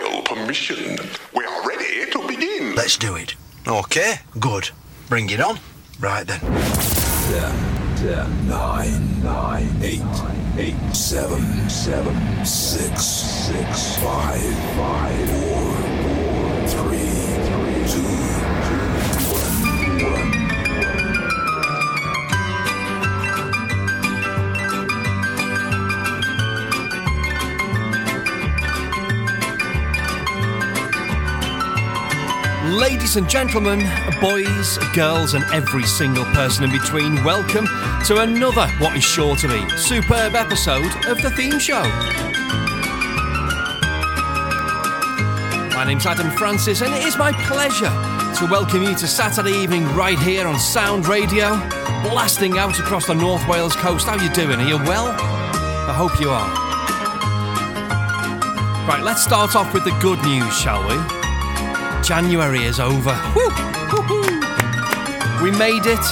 royal permission, we are ready to begin. Let's do it. Okay, good. Bring it on. Right then. Ten, ten, nine, nine, eight, eight, seven, seven, six, six, five, five, four, Ladies and gentlemen, boys, girls, and every single person in between, welcome to another, what is sure to be, superb episode of The Theme Show. My name's Adam Francis, and it is my pleasure to welcome you to Saturday evening right here on Sound Radio, blasting out across the North Wales coast. How are you doing? Are you well? I hope you are. Right, let's start off with the good news, shall we? January is over. Woo! We made it.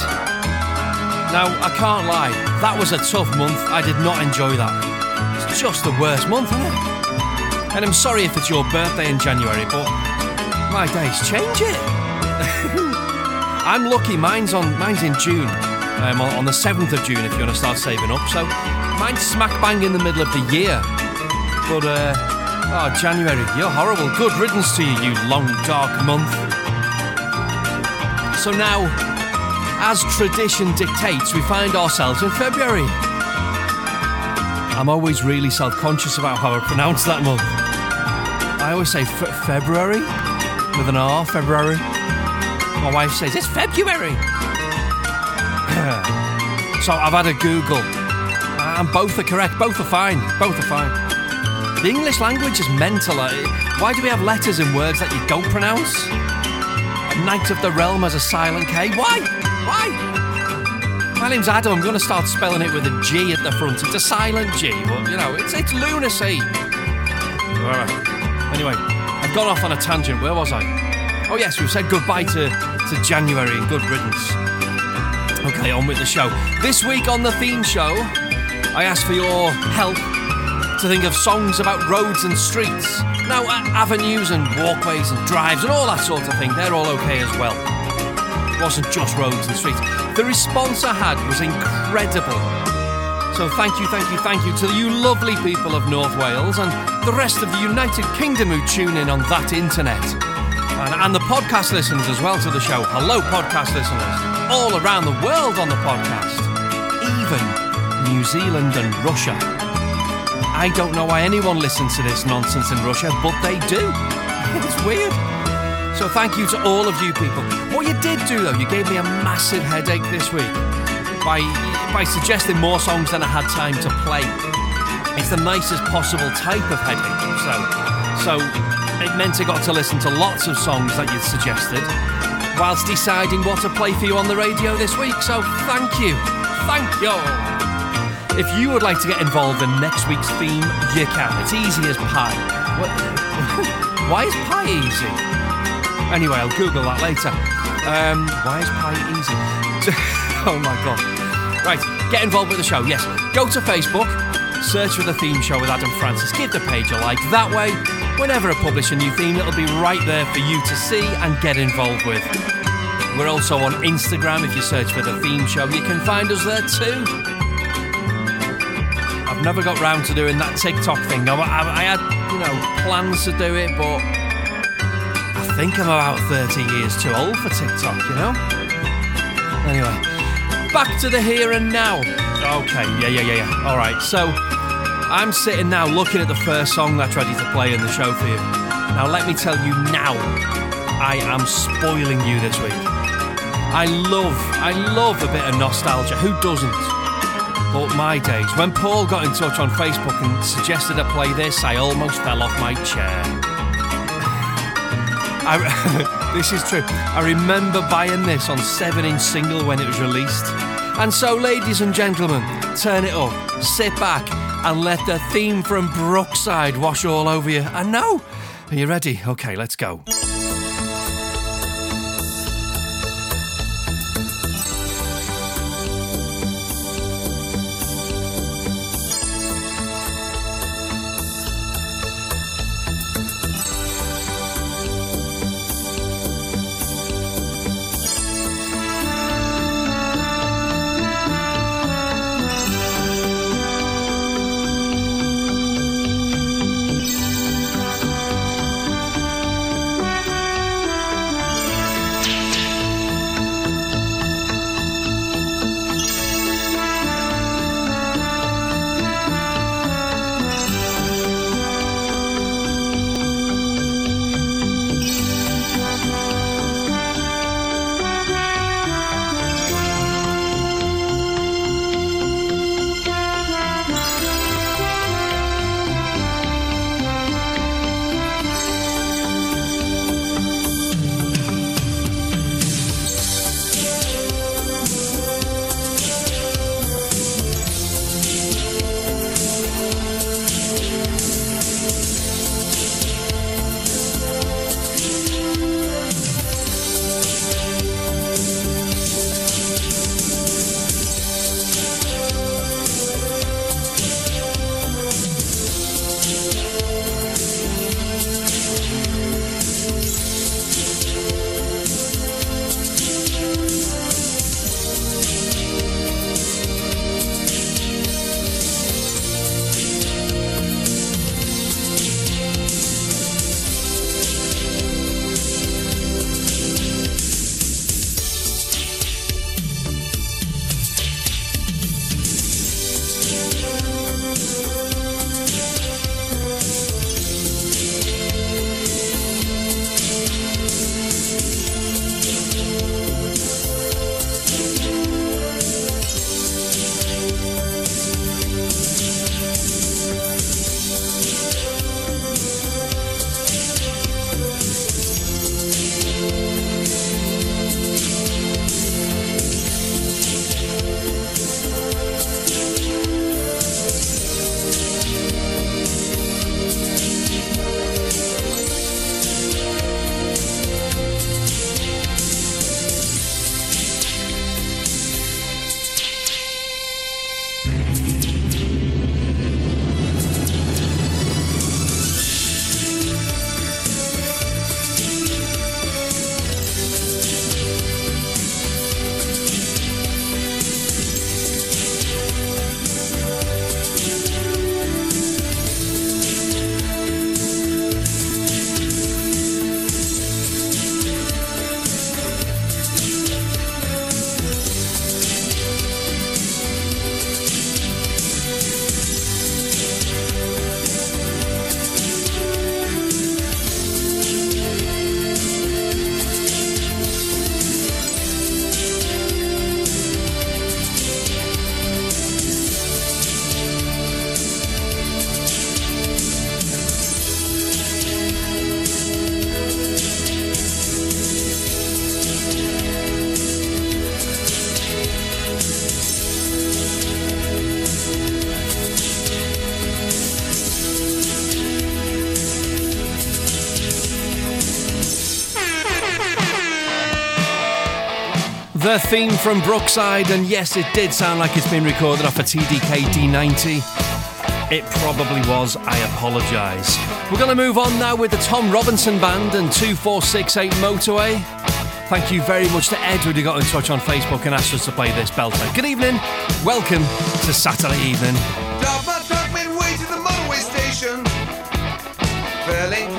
Now, I can't lie, that was a tough month. I did not enjoy that. It's just the worst month, isn't it? And I'm sorry if it's your birthday in January, but my days change it. I'm lucky, mine's on mine's in June. Um, on on the 7th of June if you want to start saving up. So mine's smack bang in the middle of the year. But uh Oh, January, you're horrible. Good riddance to you, you long, dark month. So now, as tradition dictates, we find ourselves in February. I'm always really self conscious about how I pronounce that month. I always say f- February with an R, February. My wife says it's February. so I've had a Google, and both are correct. Both are fine. Both are fine. The English language is mental. Why do we have letters in words that you don't pronounce? Knight of the Realm has a silent K. Why? Why? My name's Adam. I'm going to start spelling it with a G at the front. It's a silent G, but you know, it's it's lunacy. Anyway, I've gone off on a tangent. Where was I? Oh yes, we've said goodbye to to January and good riddance. Okay, on with the show. This week on the theme show, I asked for your help to think of songs about roads and streets. Now, a- avenues and walkways and drives and all that sort of thing, they're all okay as well. It wasn't just roads and streets. The response I had was incredible. So thank you, thank you, thank you to you lovely people of North Wales and the rest of the United Kingdom who tune in on that internet. And, and the podcast listeners as well to the show. Hello, podcast listeners. All around the world on the podcast. Even New Zealand and Russia. I don't know why anyone listens to this nonsense in Russia, but they do. It's weird. So thank you to all of you people. What you did do though, you gave me a massive headache this week by by suggesting more songs than I had time to play. It's the nicest possible type of headache. So so it meant I got to listen to lots of songs that you'd suggested whilst deciding what to play for you on the radio this week. So thank you. Thank you. If you would like to get involved in next week's theme, you can. It's easy as pie. What? Why is pie easy? Anyway, I'll Google that later. Um, why is pie easy? oh my god. Right, get involved with the show. Yes, go to Facebook, search for the theme show with Adam Francis, give the page a like. That way, whenever I publish a new theme, it'll be right there for you to see and get involved with. We're also on Instagram. If you search for the theme show, you can find us there too. I've never got round to doing that TikTok thing. I, I, I had, you know, plans to do it, but I think I'm about 30 years too old for TikTok, you know? Anyway, back to the here and now. Okay, yeah, yeah, yeah, yeah. All right, so I'm sitting now looking at the first song that's ready to play in the show for you. Now, let me tell you now, I am spoiling you this week. I love, I love a bit of nostalgia. Who doesn't? But my days, when Paul got in touch on Facebook and suggested I play this, I almost fell off my chair. I, this is true. I remember buying this on 7 inch single when it was released. And so, ladies and gentlemen, turn it up, sit back, and let the theme from Brookside wash all over you. And now, are you ready? Okay, let's go. The theme from Brookside, and yes, it did sound like it's been recorded off a TDK D90. It probably was, I apologise. We're going to move on now with the Tom Robinson Band and 2468 Motorway. Thank you very much to Edward who got in touch on Facebook and asked us to play this belt. Good evening, welcome to Saturday evening. Drop my truck midway to the motorway station. Fairly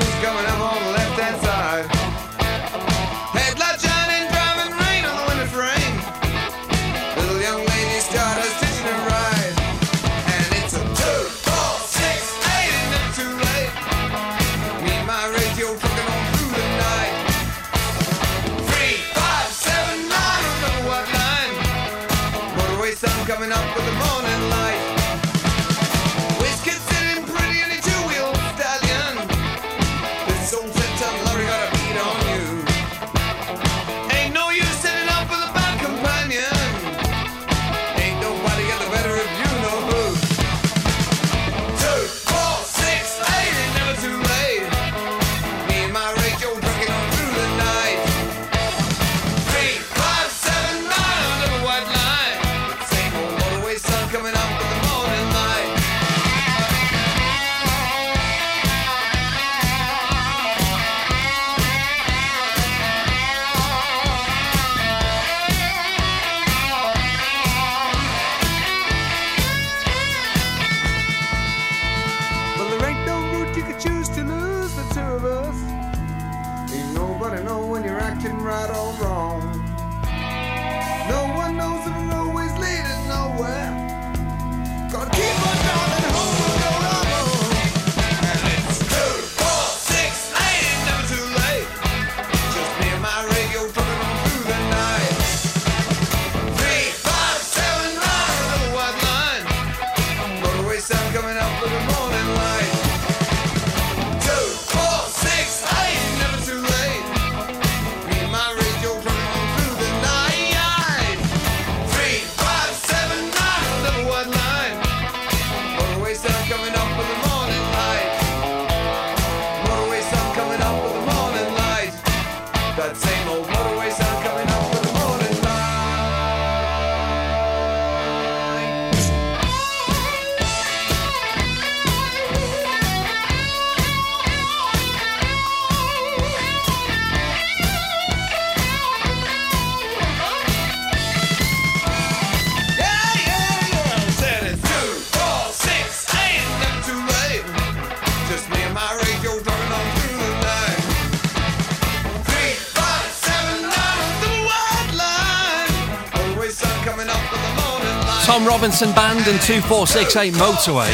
Robinson Band and 2468 Motorway.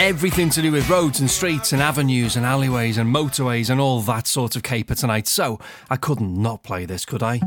Everything to do with roads and streets and avenues and alleyways and motorways and all that sort of caper tonight. So I couldn't not play this, could I?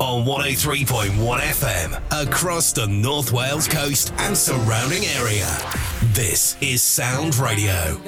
On 103.1 FM, across the North Wales coast and surrounding area, this is Sound Radio.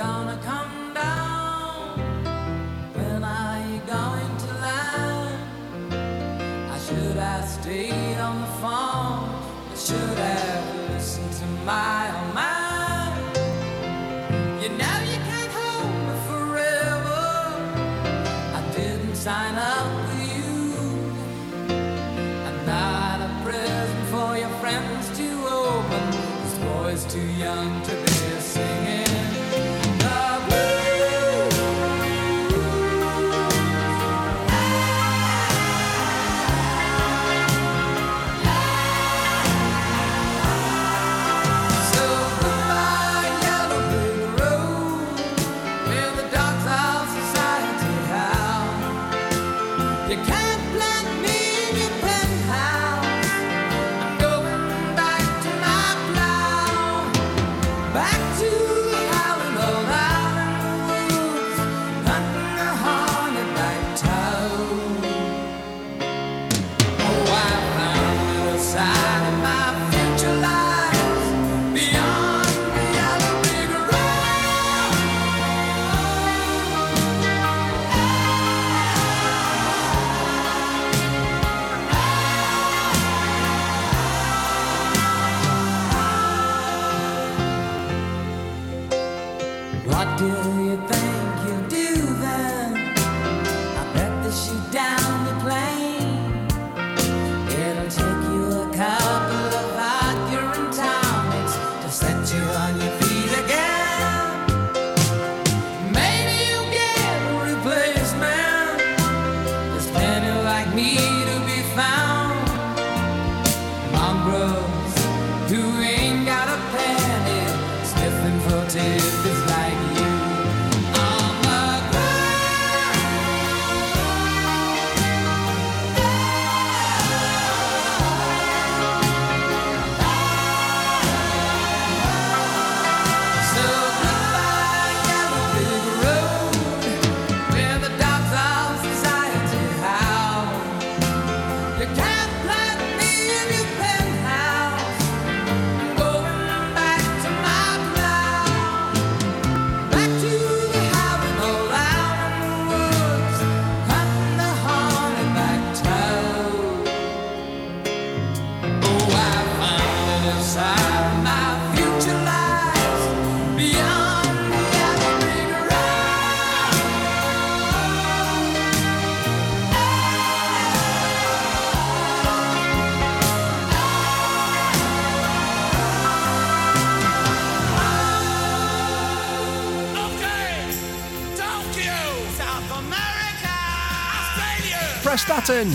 Johnson.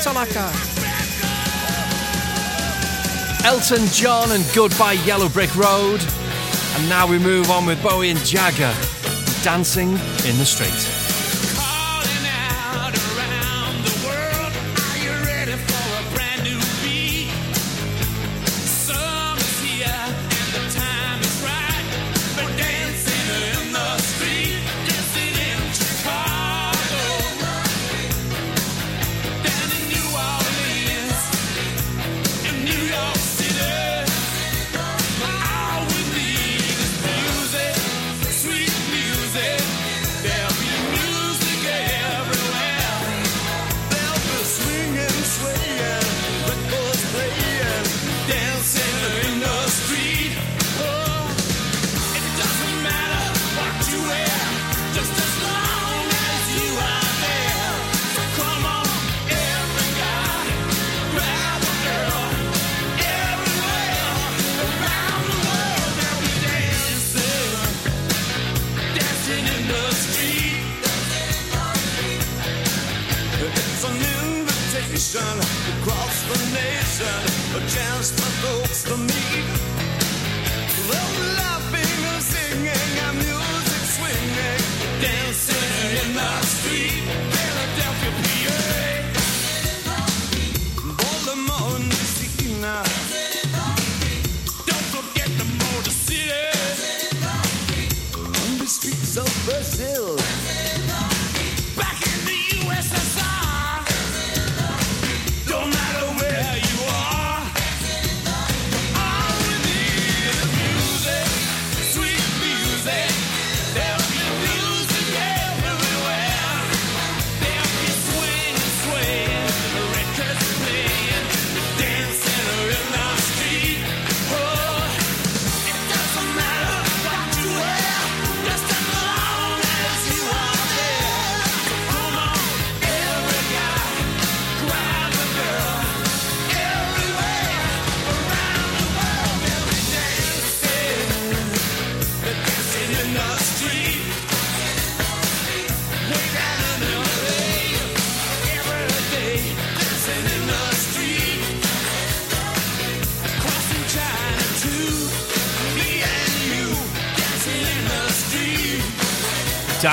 Tanaka. Elton John and Goodbye Yellow Brick Road. And now we move on with Bowie and Jagger dancing in the street.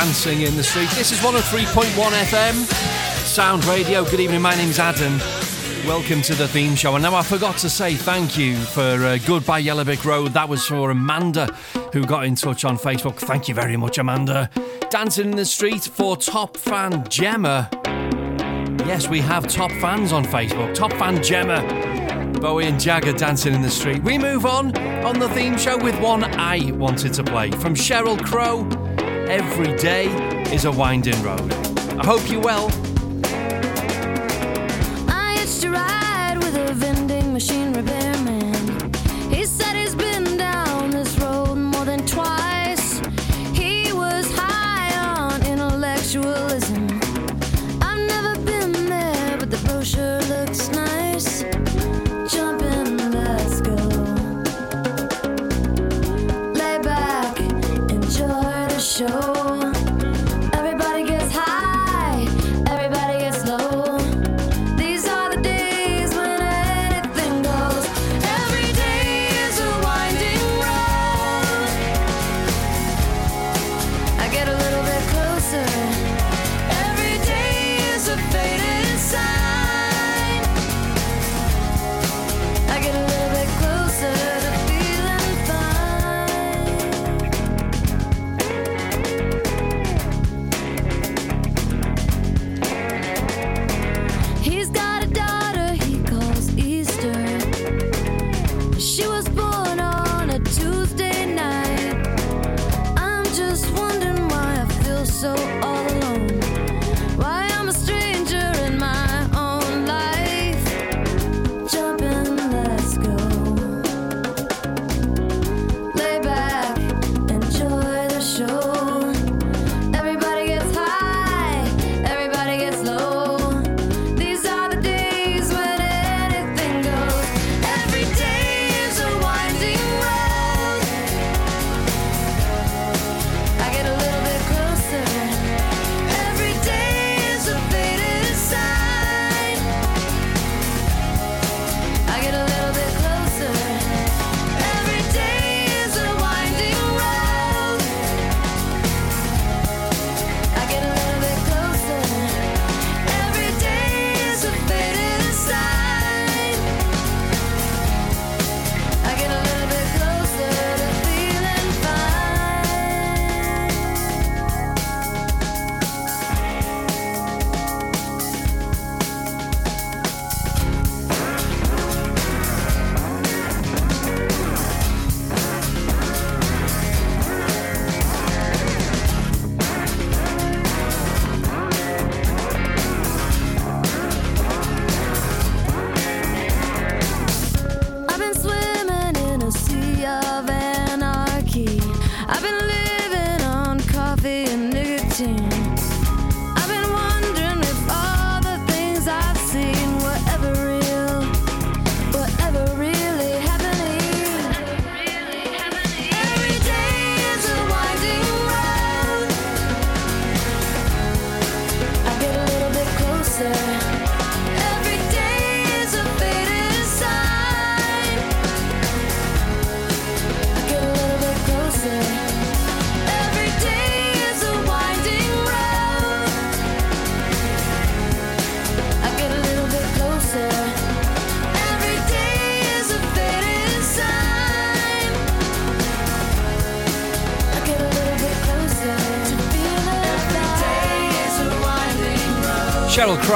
Dancing in the Street. This is 103.1 FM, Sound Radio. Good evening, my name's Adam. Welcome to the theme show. And now I forgot to say thank you for uh, Goodbye Yellowbrick Road. That was for Amanda, who got in touch on Facebook. Thank you very much, Amanda. Dancing in the Street for top fan Gemma. Yes, we have top fans on Facebook. Top fan Gemma. Bowie and Jagger dancing in the street. We move on on the theme show with one I wanted to play from Sheryl Crow. Every day is a winding road. I hope you're well.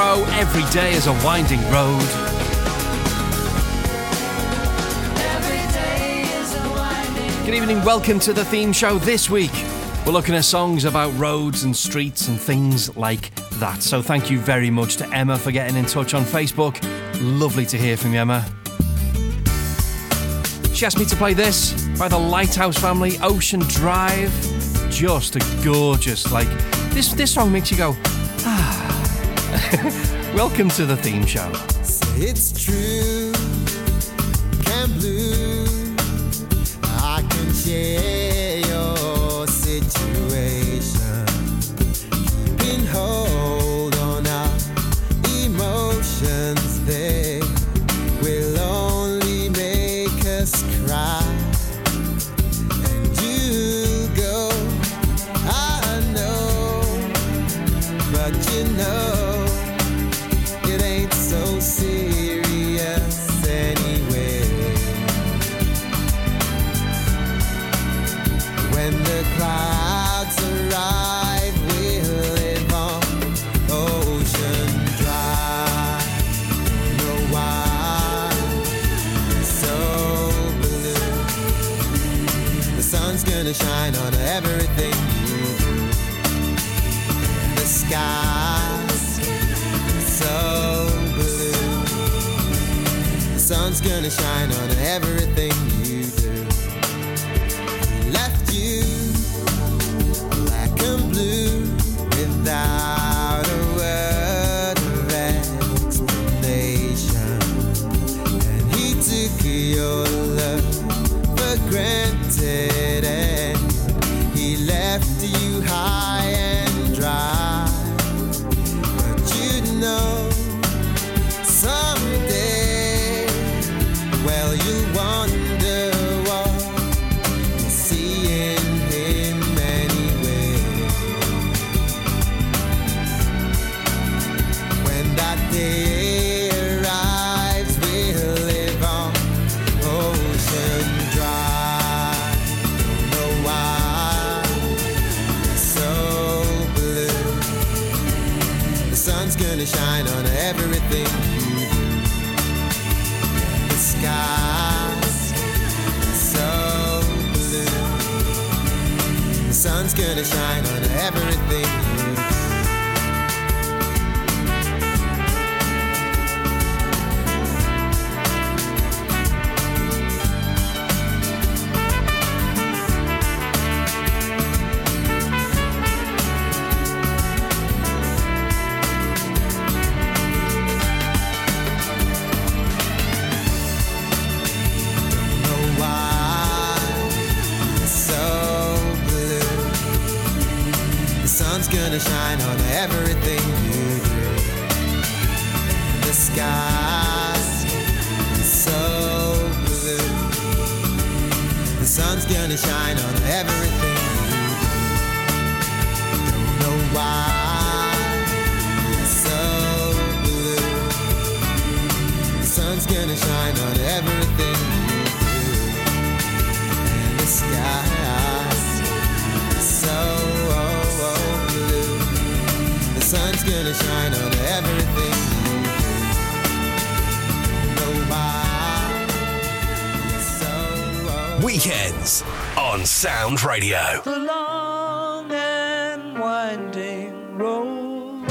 Every day is a winding road. Good evening, welcome to the theme show this week. We're looking at songs about roads and streets and things like that. So thank you very much to Emma for getting in touch on Facebook. Lovely to hear from you, Emma. She asked me to play this by the Lighthouse Family, Ocean Drive. Just a gorgeous, like this. This song makes you go. Welcome to the theme show. It's true, gonna shine on everything. The sky's so blue. The sun's gonna shine on everything weekends on Sound Radio. The long and winding road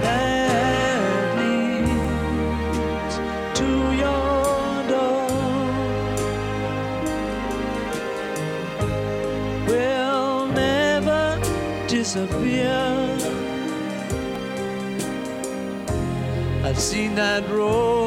that leads to your door will never disappear. I've seen that road.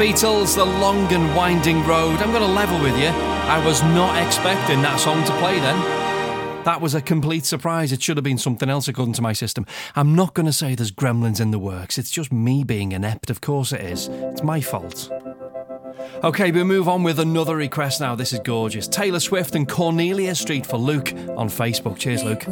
Beatles, The Long and Winding Road. I'm going to level with you. I was not expecting that song to play then. That was a complete surprise. It should have been something else, according to my system. I'm not going to say there's gremlins in the works. It's just me being inept. Of course it is. It's my fault. Okay, we move on with another request now. This is gorgeous. Taylor Swift and Cornelia Street for Luke on Facebook. Cheers, Luke.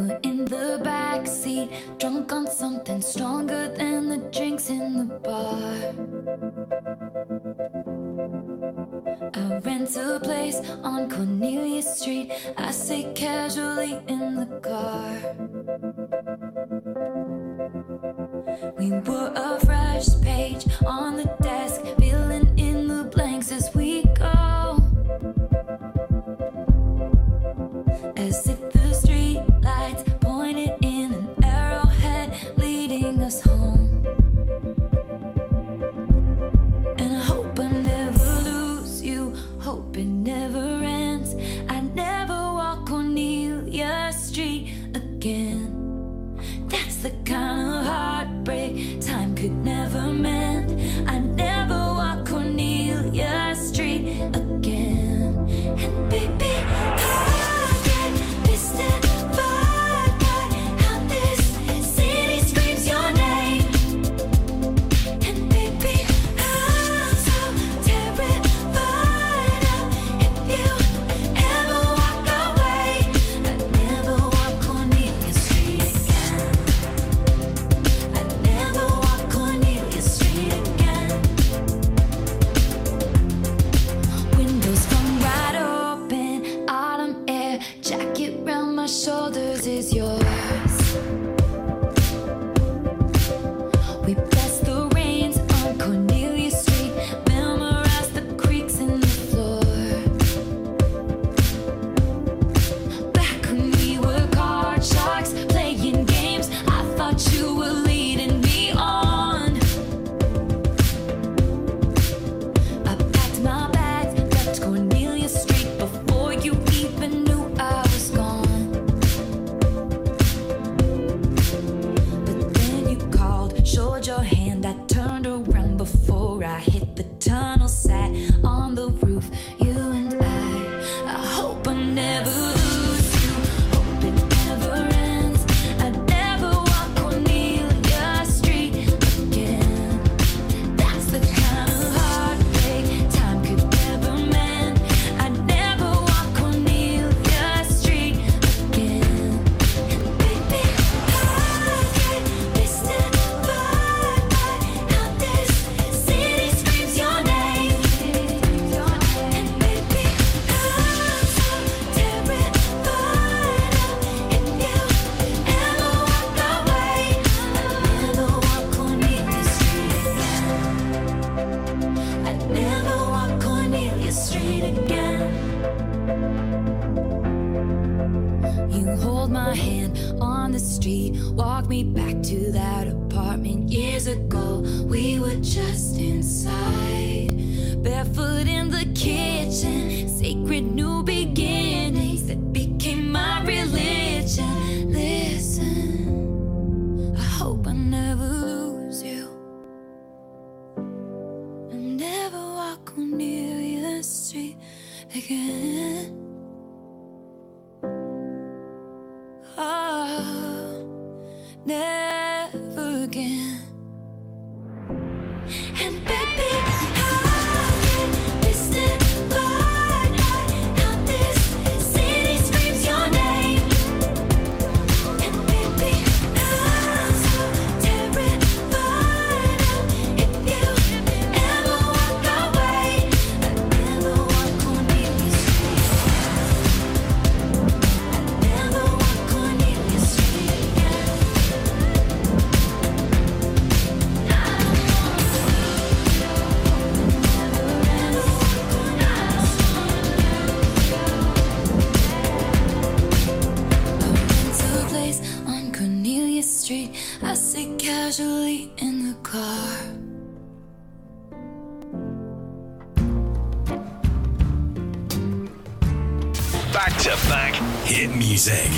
music.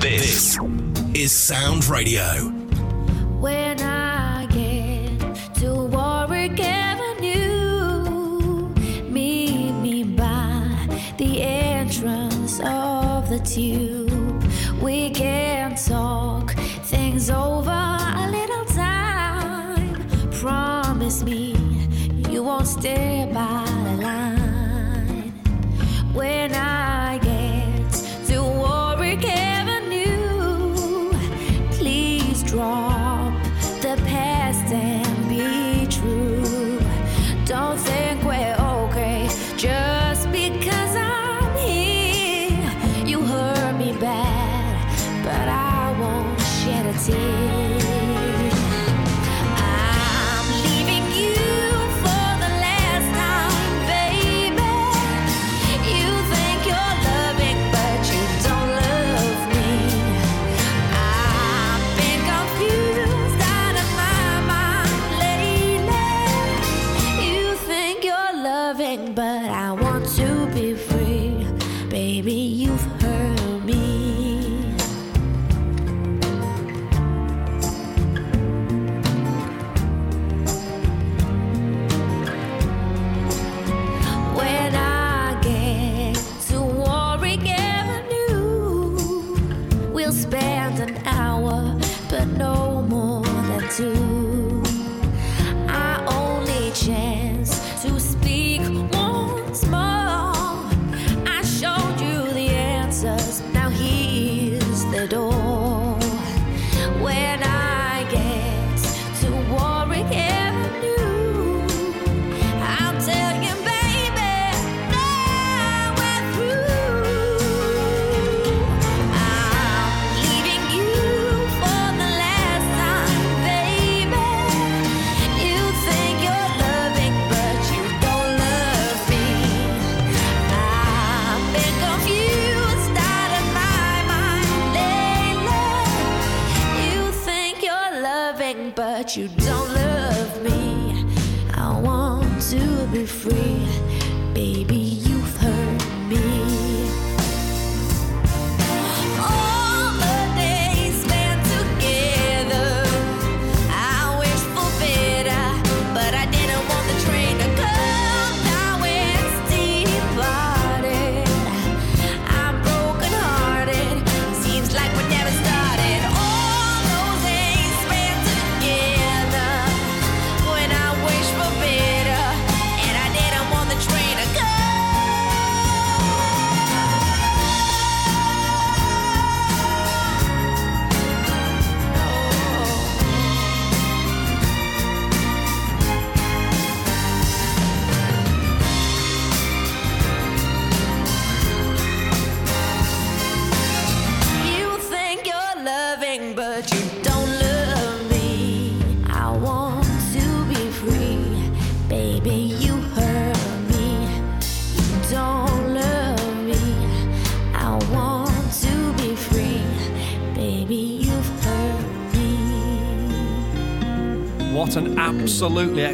This, is Sound Radio. When I get to Warwick Avenue, meet me by the entrance of the tube. We can talk things over a little time. Promise me you won't stay by.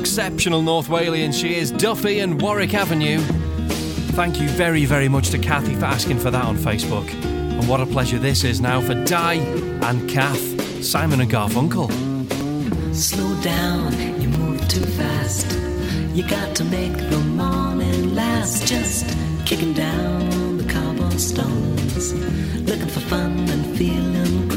Exceptional North Walian she is, Duffy and Warwick Avenue. Thank you very, very much to Kathy for asking for that on Facebook. And what a pleasure this is now for Di and Kath, Simon and Garfunkel. Slow down, you move too fast. You got to make the morning last. Just kicking down the cobblestones, looking for fun and feeling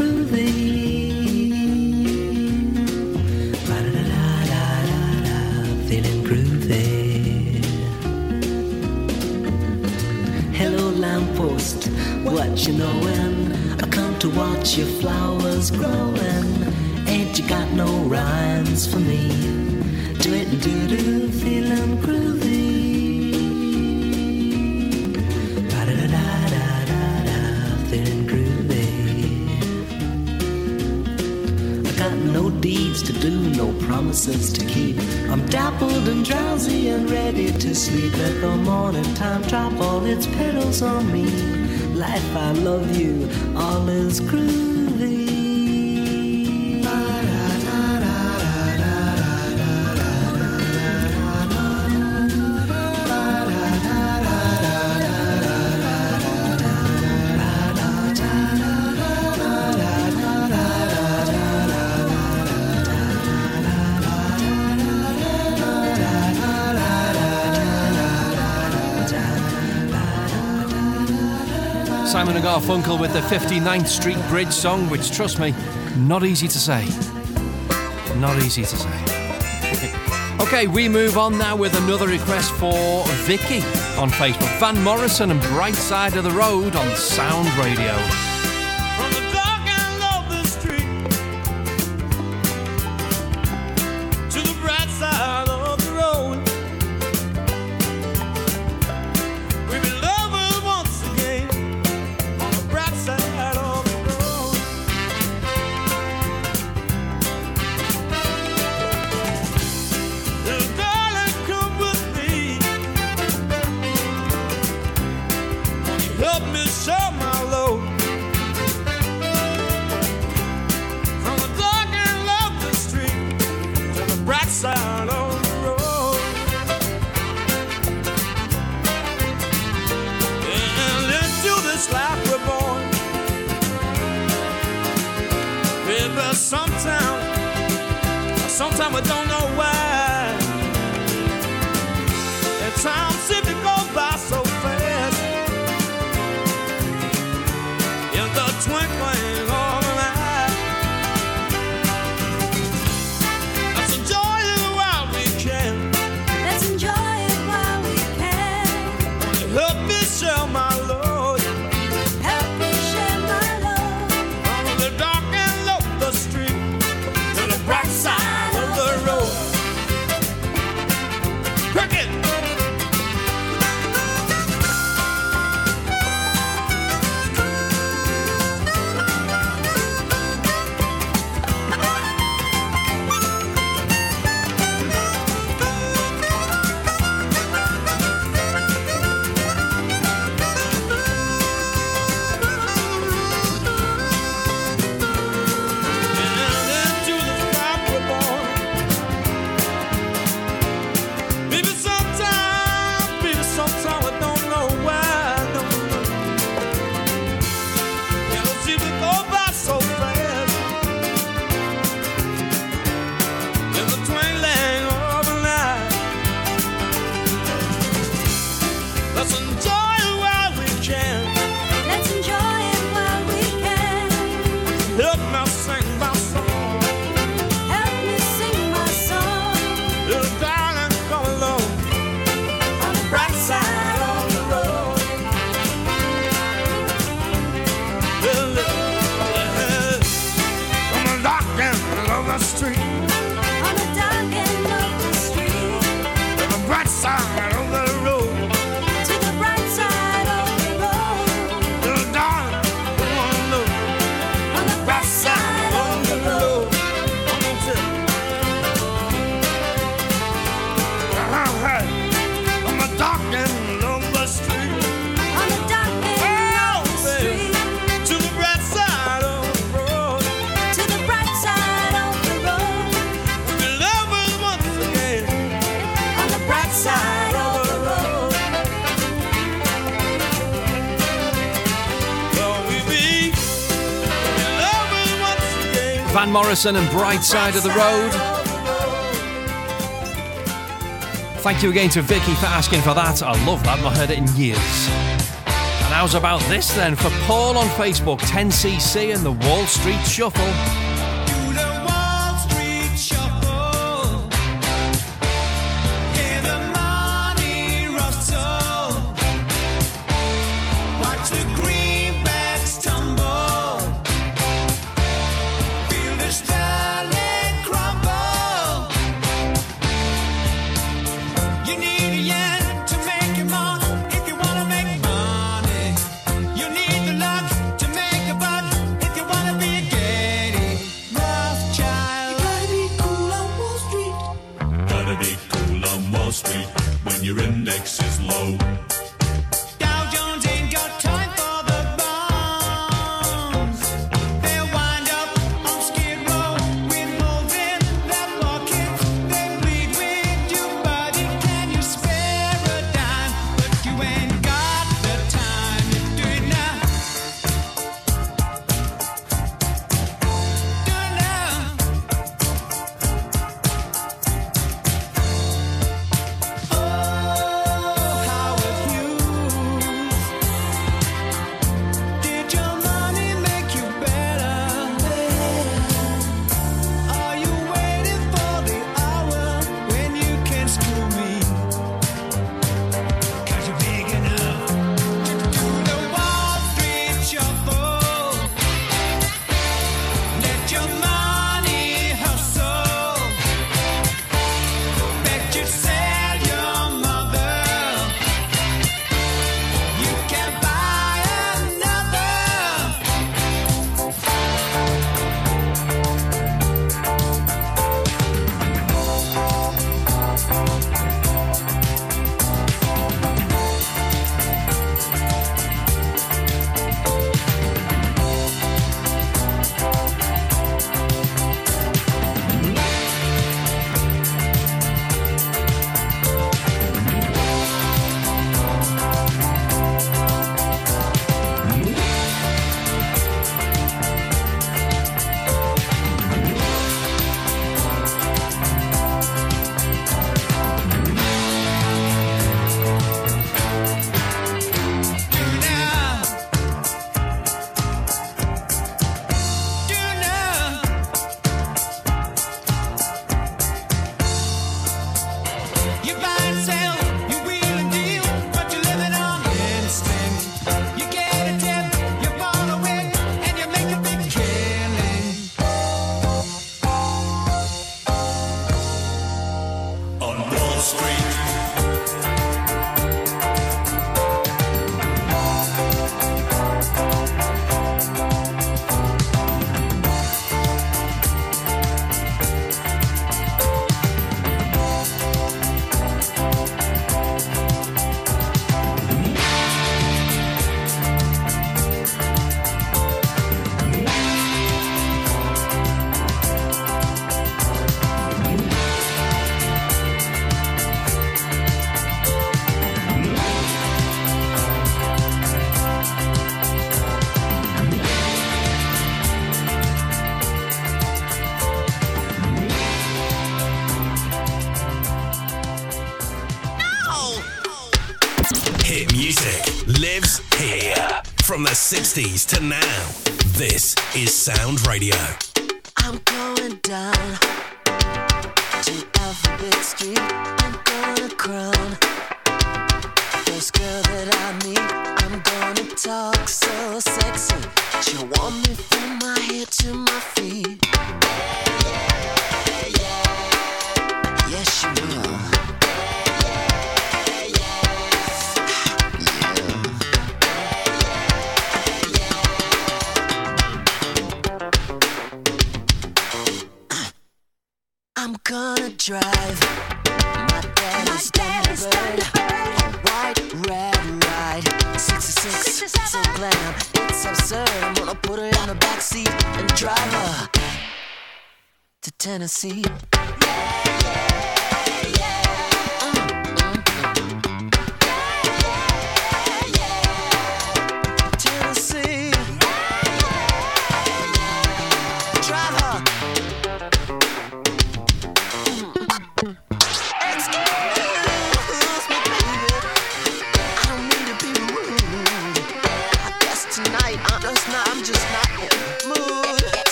feeling groovy. Hello, lamppost, what you knowin'? I come to watch your flowers growing. Ain't you got no rhymes for me? Do it do do, feeling groovy. No deeds to do, no promises to keep. I'm dappled and drowsy and ready to sleep. Let the morning time drop all its petals on me. Life, I love you, all is groovy. Garfunkel with the 59th Street Bridge song, which, trust me, not easy to say. Not easy to say. okay, we move on now with another request for Vicky on Facebook. Van Morrison and Bright Side of the Road on Sound Radio. Morrison and Bright Side of the Road. Thank you again to Vicky for asking for that. I love that, not heard it in years. And how's about this then for Paul on Facebook, 10cc and the Wall Street Shuffle? 60s to now, this is Sound Radio.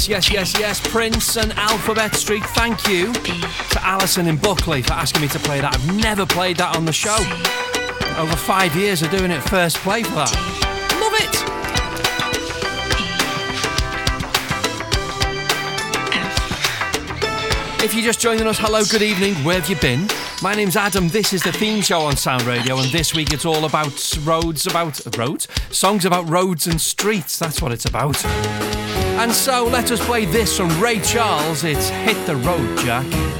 Yes, yes, yes, yes. Prince and Alphabet Street. Thank you to Alison in Buckley for asking me to play that. I've never played that on the show. Over five years of doing it first play for that. Love it. If you're just joining us, hello, good evening. Where have you been? My name's Adam. This is the theme show on Sound Radio, and this week it's all about roads, about roads, songs about roads and streets. That's what it's about. And so let us play this from Ray Charles. It's Hit the Road, Jack.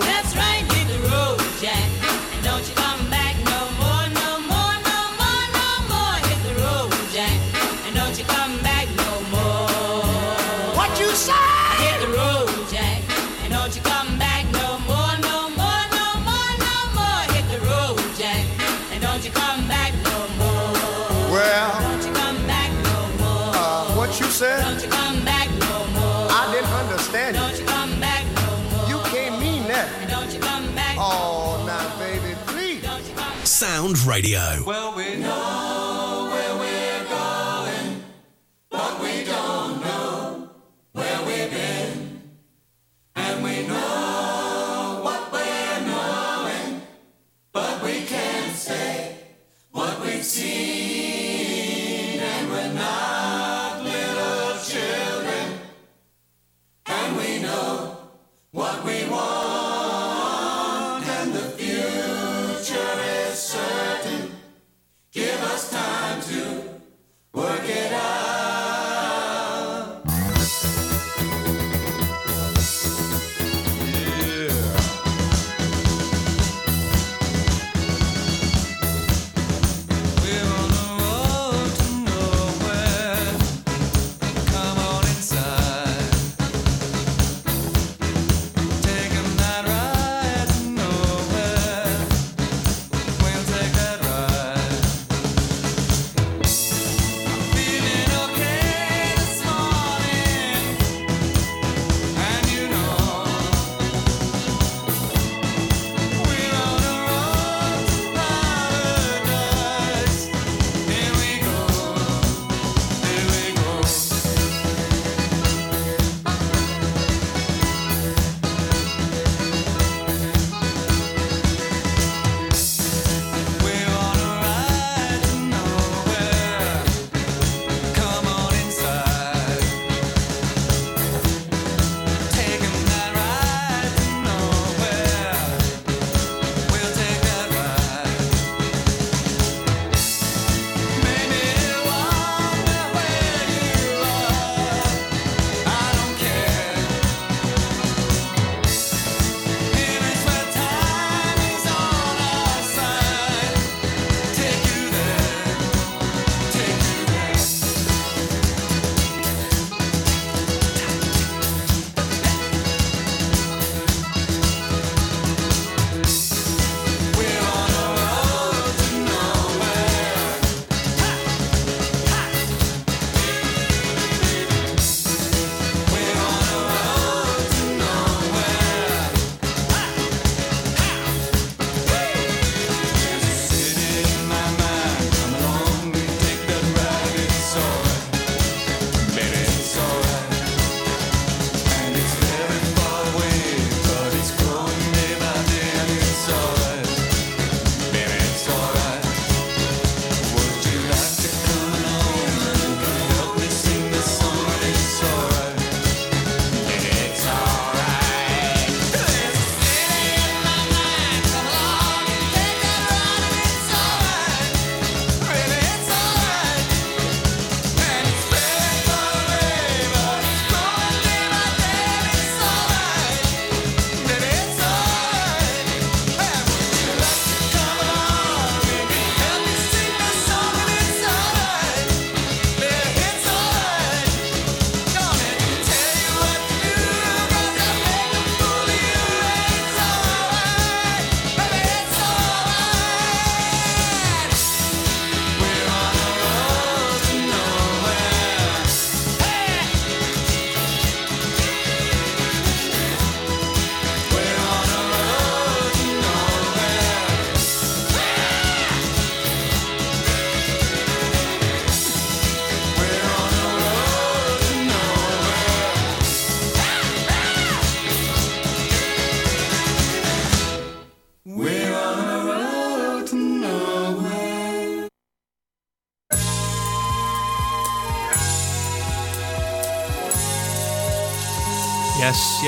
Sound Radio. Well, we know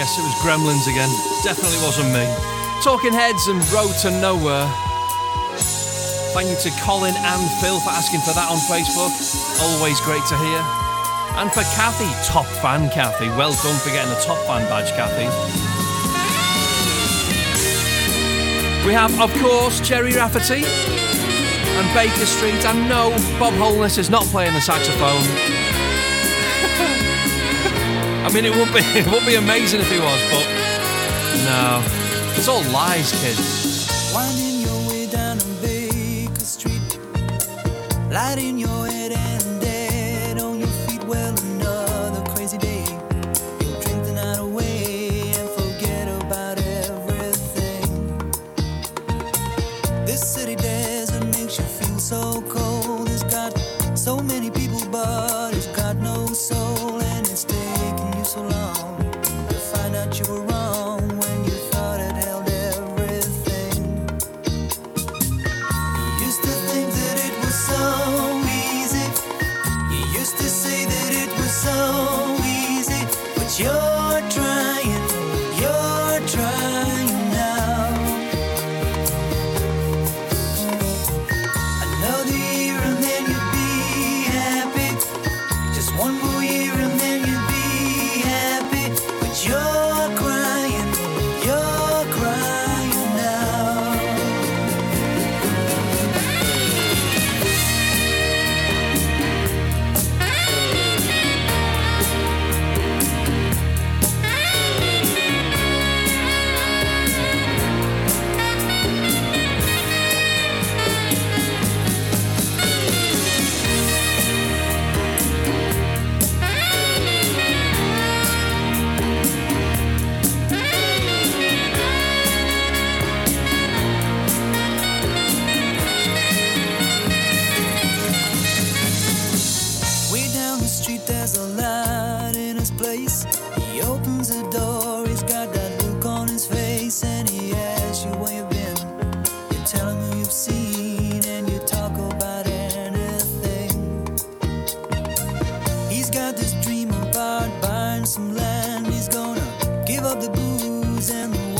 yes, it was Gremlins again. Definitely wasn't me. Talking Heads and Road to Nowhere. Thank you to Colin and Phil for asking for that on Facebook. Always great to hear. And for Kathy, top fan Kathy. Well done for getting the top fan badge, Kathy. We have, of course, Gerry Rafferty and Baker Street. And no, Bob Holness is not playing the saxophone. I mean, it would be it would be amazing if he was, but no, it's all lies, kids. homeland. He's gonna give up the booze and the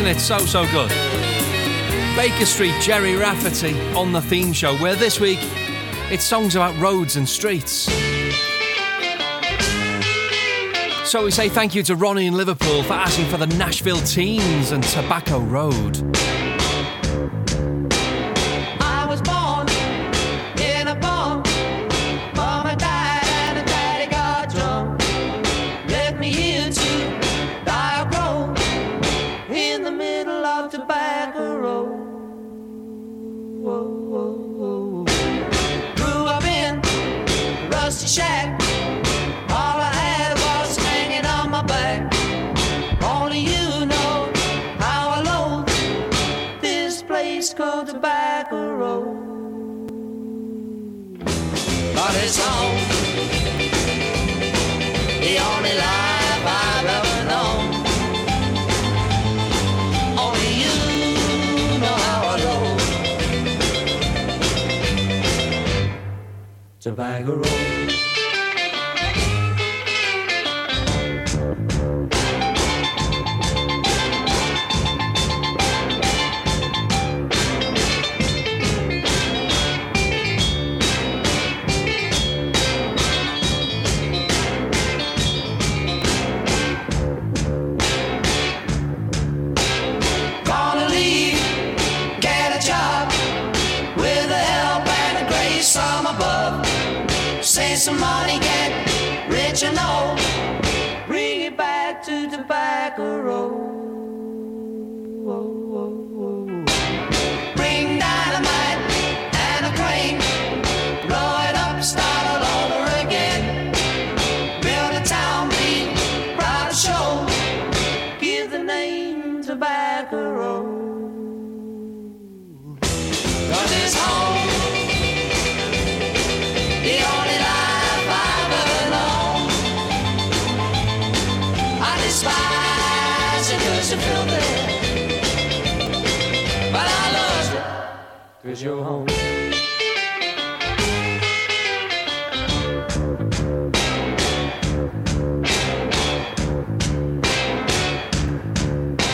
isn't it? So, so good. Baker Street, Gerry Rafferty on the theme show, where this week it's songs about roads and streets. So we say thank you to Ronnie in Liverpool for asking for the Nashville Teens and Tobacco Road.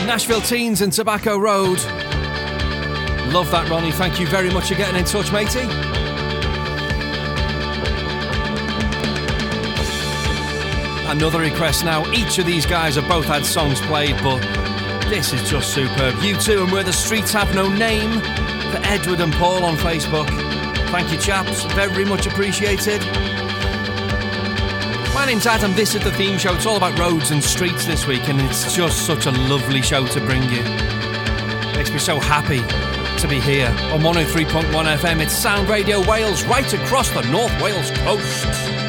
Nashville Teens and Tobacco Road. Love that, Ronnie. Thank you very much for getting in touch, matey. Another request now. Each of these guys have both had songs played, but this is just superb. U2 and Where the Streets Have No Name for Edward and Paul on Facebook. Thank you, chaps. Very much appreciated. My name's Adam. This is the theme show. It's all about roads and streets this week, and it's just such a lovely show to bring you. Makes me so happy to be here on 103.1 FM. It's Sound Radio Wales, right across the North Wales coast.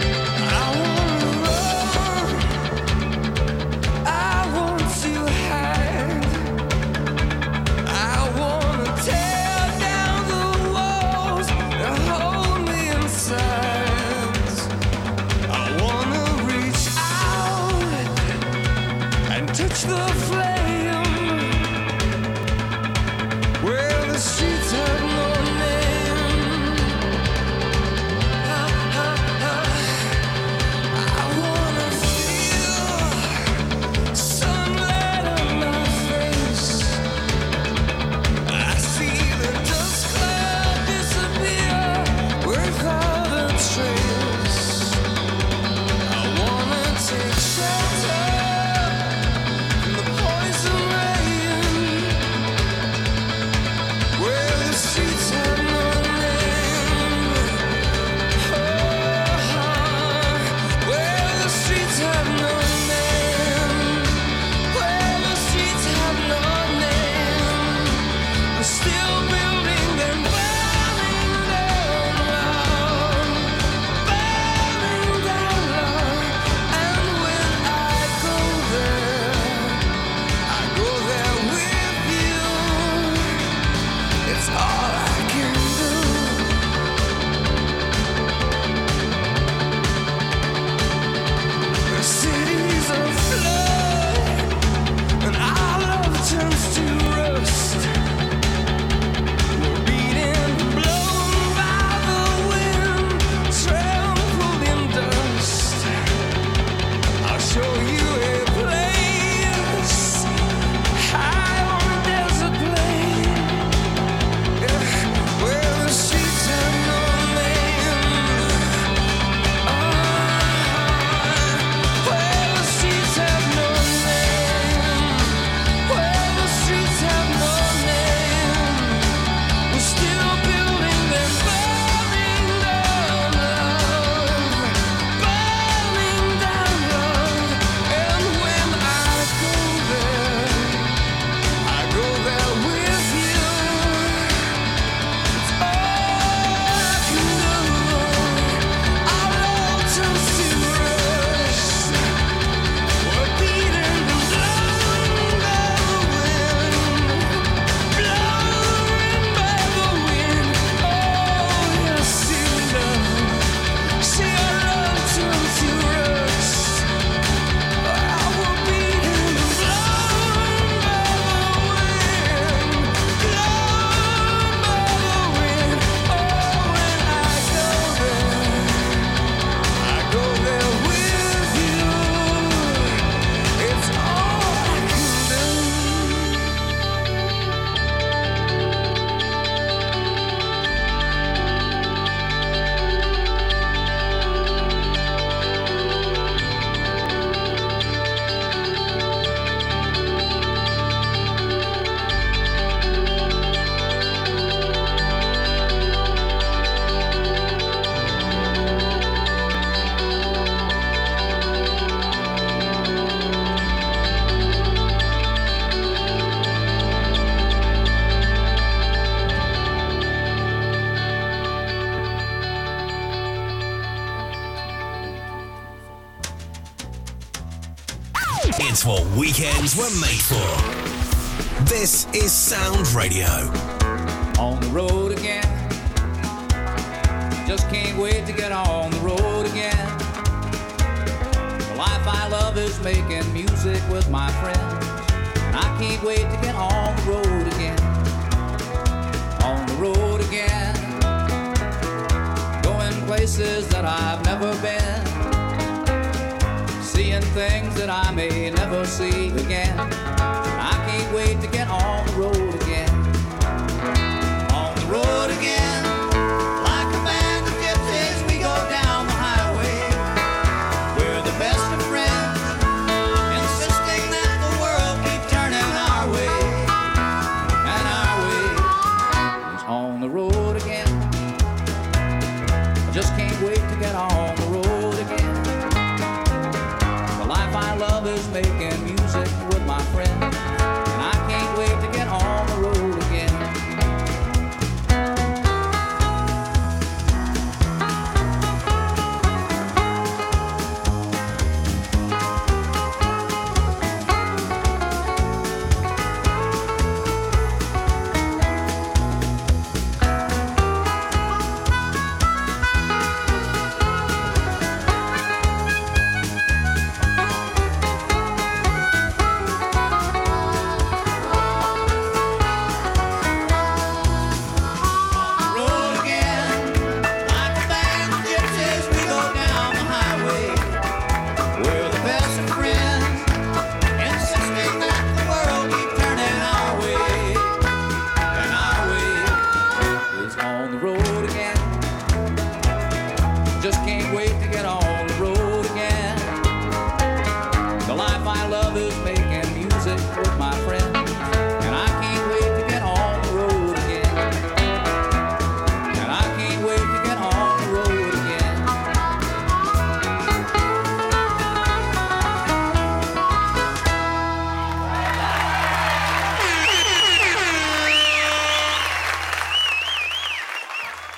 Radio.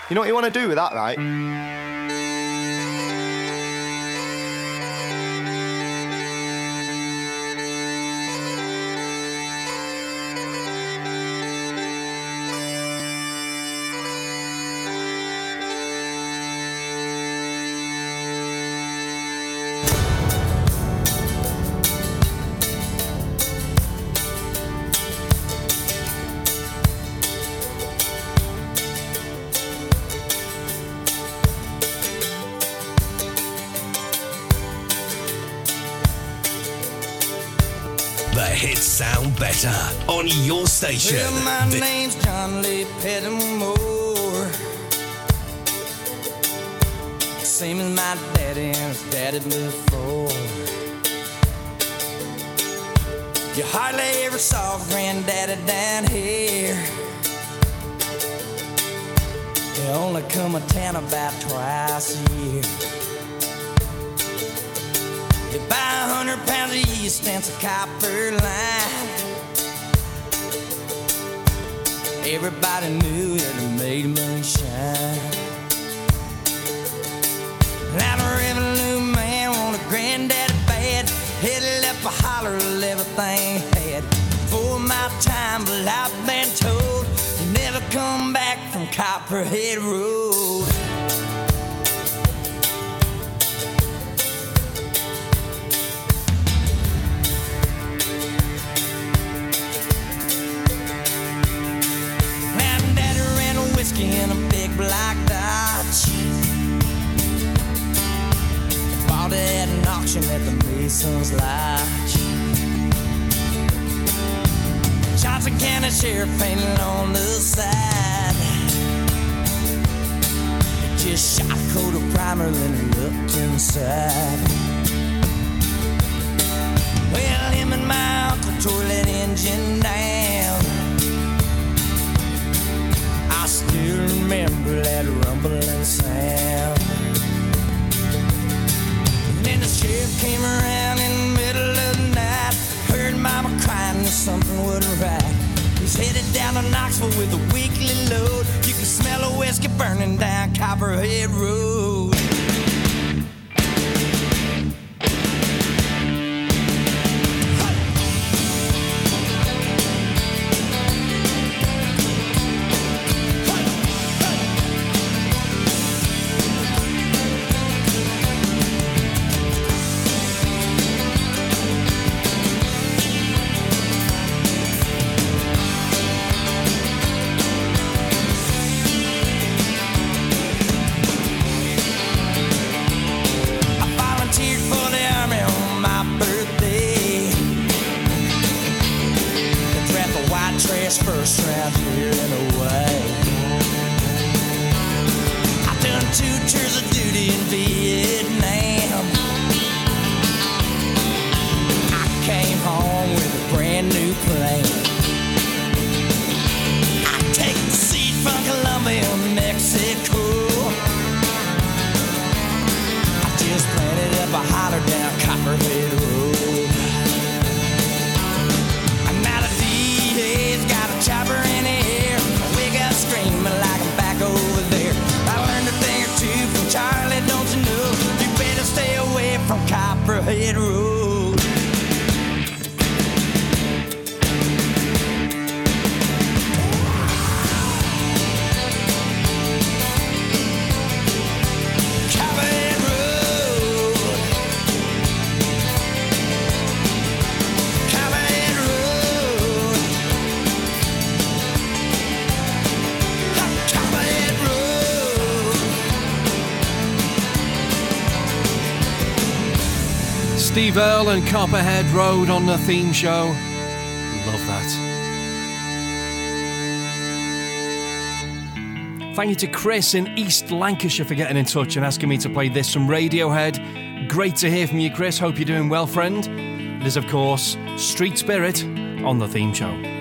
You know what you want to do with that, right? The hits sound better on your station. Well, my The- name's John Lee Pettimore. Same as my daddy and his daddy before. You hardly ever saw granddaddy down here. They only come a town about twice a year. You buy a hundred pounds of yeast and some copper line. Everybody knew that it made moonshine. Now the revenue man wanted granddaddy bad. Headed up a holler everything had. For my time, but I've been told you never come back from Copperhead Road. Black Dodge. Bought it at an auction at the Mason's Lodge. Johnson County Sheriff painted on the side. Just shot a coat of primer, then looked inside. Well, him and my uncle tore that engine down. Remember that rumbling sound. And then the sheriff came around in the middle of the night. Heard mama crying something wasn't right. He's headed down to Knoxville with a weekly load. You can smell a whiskey burning down Copperhead Road. Steve Earle and Copperhead Road on the theme show. Love that. Thank you to Chris in East Lancashire for getting in touch and asking me to play this from Radiohead. Great to hear from you, Chris. Hope you're doing well, friend. It is, of course, Street Spirit on the theme show.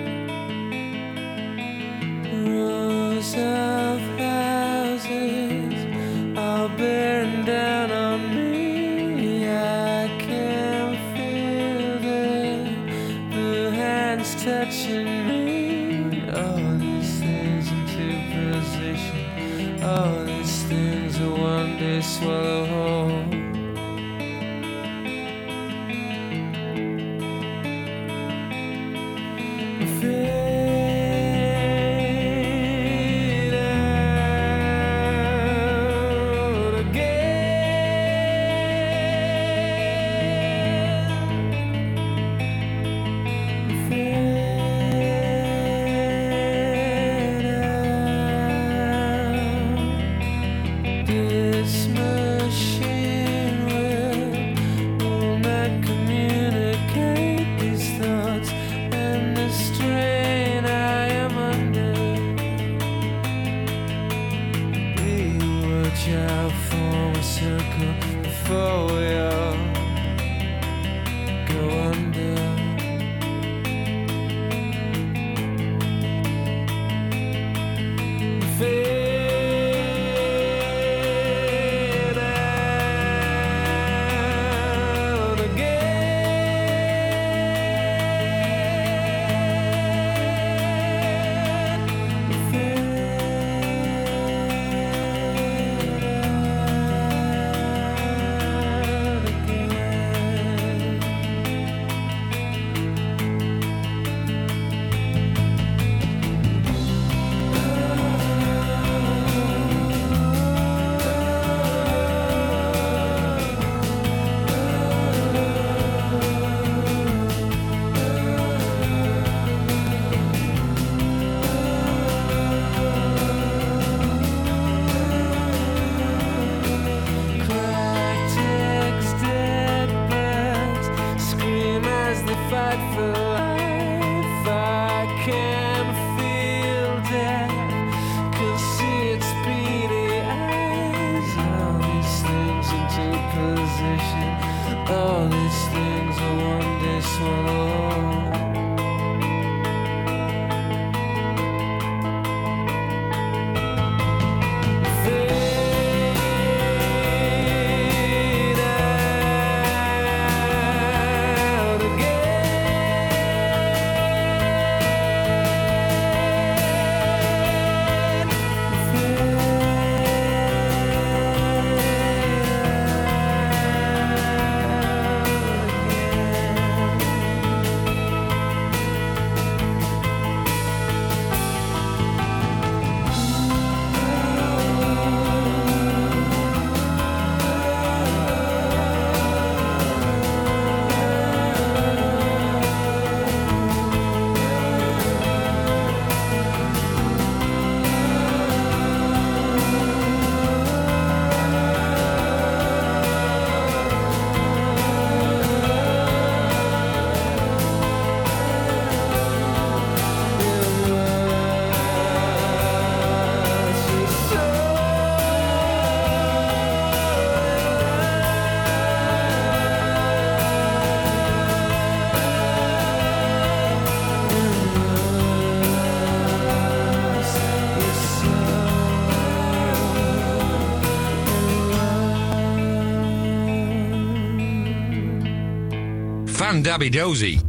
Dabby Dozy.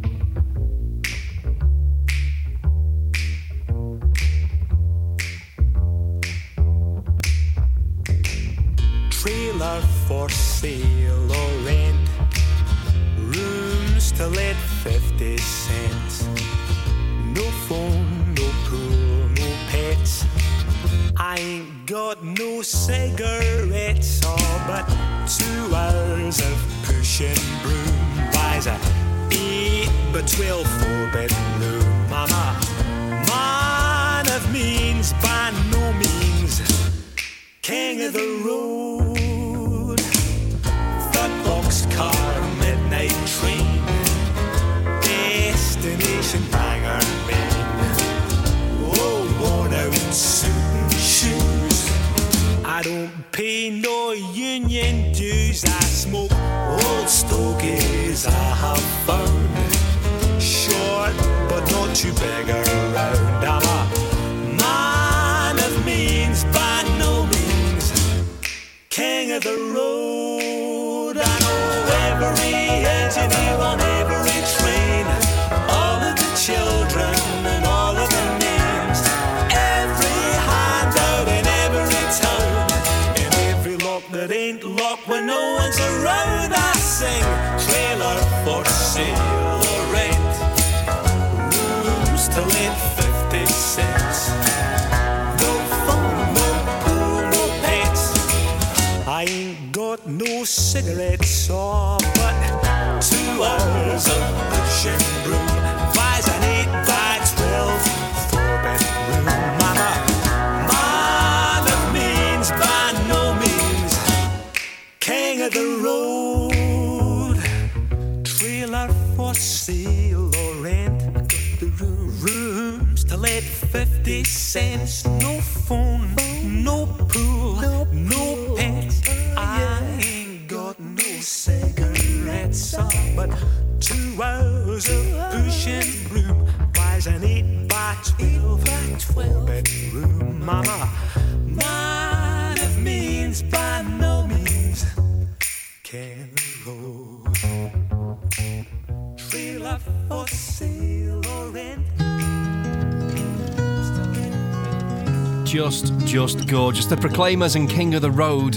Just, gorgeous. The Proclaimers and King of the Road.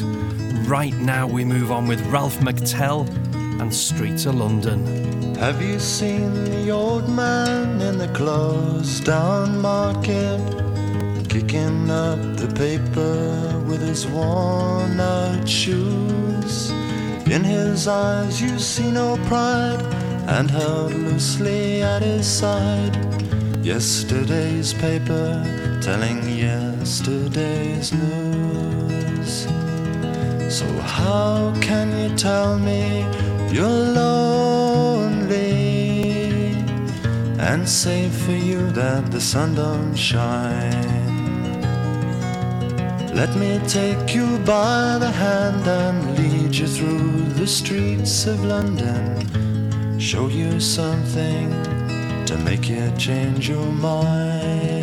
Right now, we move on with Ralph McTell and Streets of London. Have you seen the old man in the closed down market? Kicking up the paper with his worn out shoes. In his eyes, you see no pride, and held loosely at his side. Yesterday's paper telling yesterday's news. So, how can you tell me you're lonely and say for you that the sun don't shine? Let me take you by the hand and lead you through the streets of London. Show you something to make you change your mind.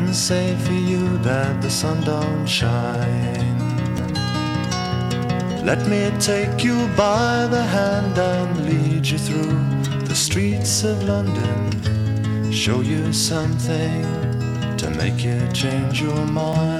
and say for you that the sun don't shine? Let me take you by the hand and lead you through the streets of London. Show you something to make you change your mind.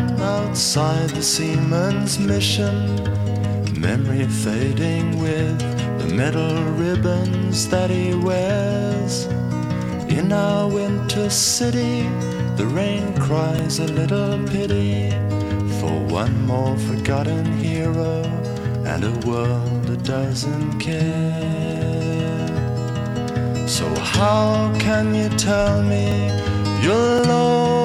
outside the seaman's mission? Memory fading with the metal ribbons that he wears. In our winter city, the rain cries a little pity for one more forgotten hero and a world that doesn't care. So, how can you tell me you're lonely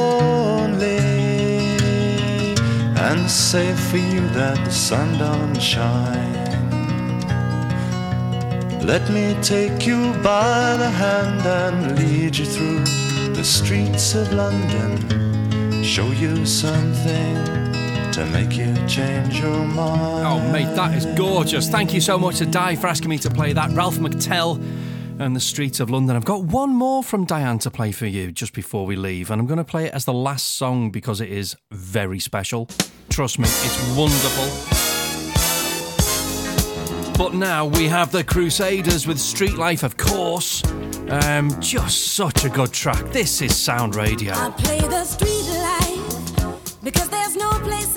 say for you that the sun don't shine? Let me take you by the hand and lead you through the streets of London. Show you something to make you change your mind. Oh, mate, that is gorgeous. Thank you so much to Di for asking me to play that. Ralph McTell and the streets of London. I've got one more from Diane to play for you just before we leave, and I'm going to play it as the last song because it is very special. Trust me, it's wonderful. But now we have the Crusaders with Street Life, of course. Um, just such a good track. This is Sound Radio. I play the street life because there's no place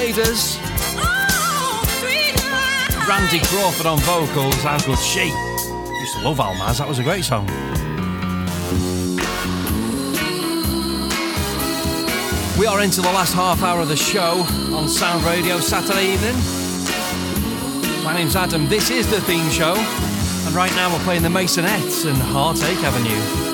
Crusaders. Randy Crawford on vocals. How good she? Used to love Almaz. That was a great song. We are into the last half hour of the show on Sound Radio Saturday evening. My name's Adam. This is the theme show, and right now we're playing the Maisonettes and Heartache Avenue.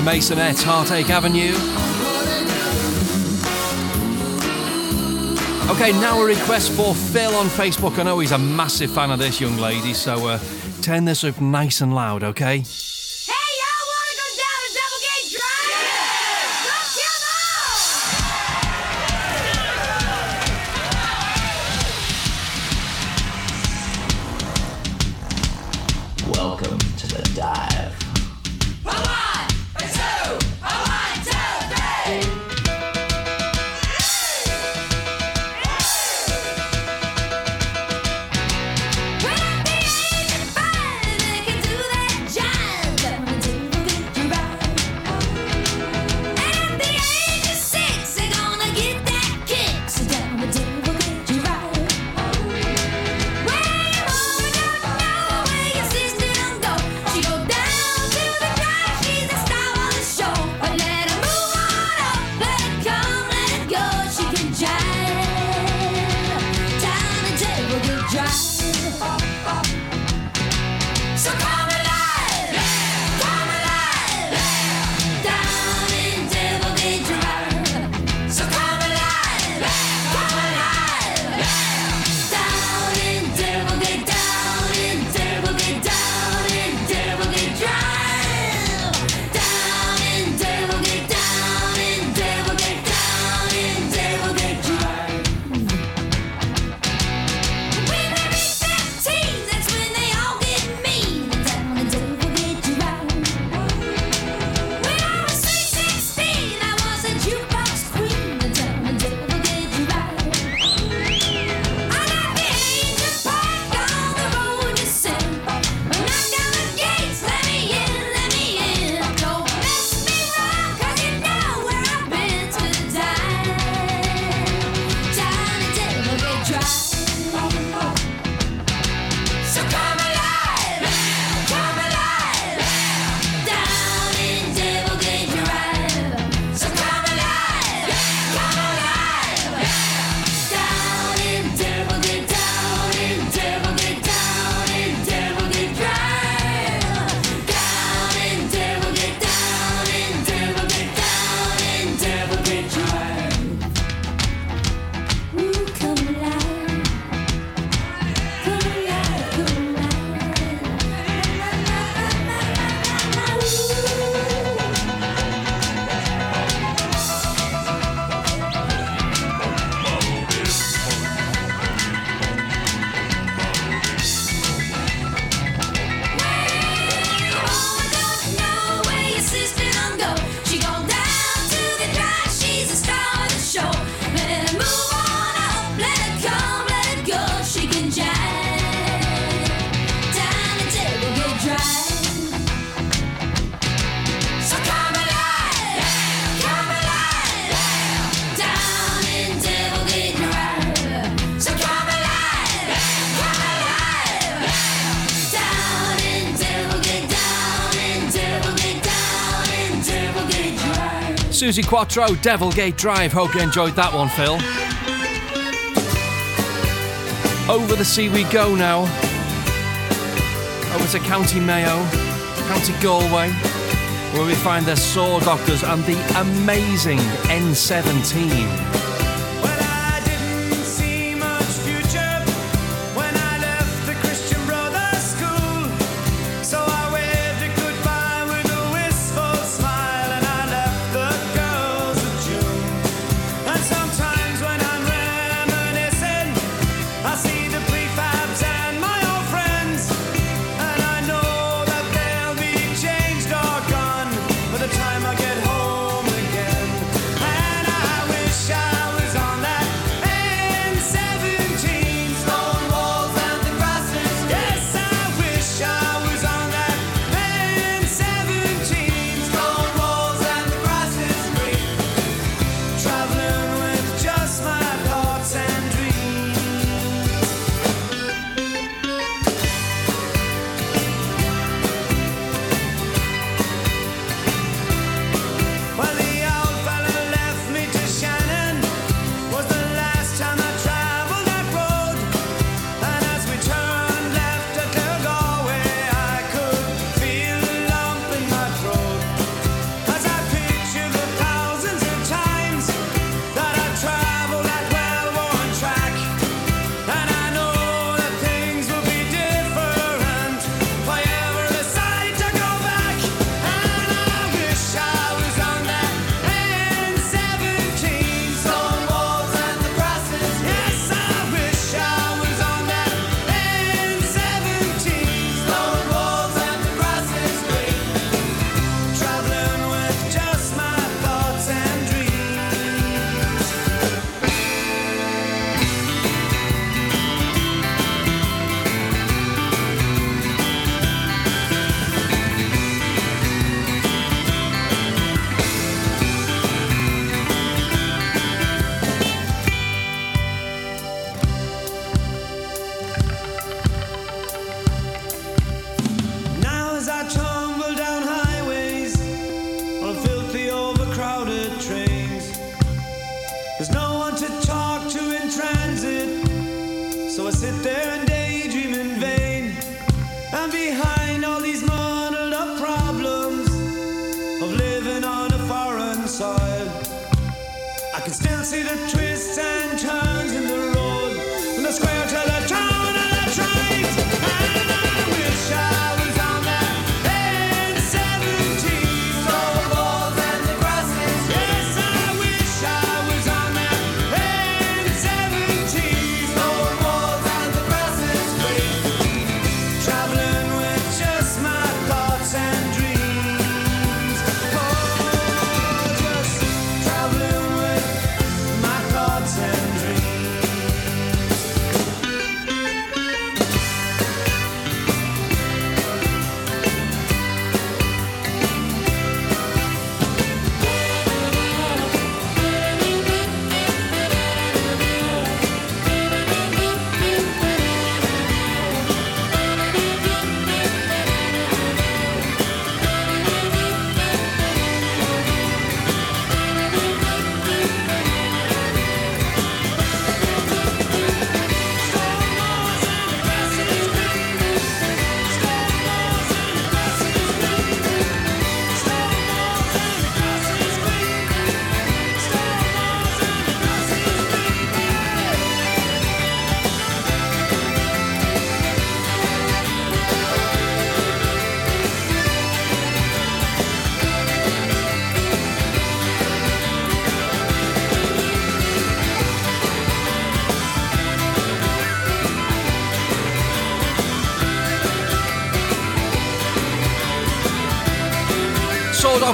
The Maisonettes, Heartache Avenue. Okay, now a request for Phil on Facebook. I know he's a massive fan of this young lady, so uh, turn this up nice and loud, okay? Suzi Quatro, Devilgate Drive. Hope you enjoyed that one, Phil. Over the sea we go now. Over to County Mayo, County Galway, where we find the Saw Doctors and the amazing N17.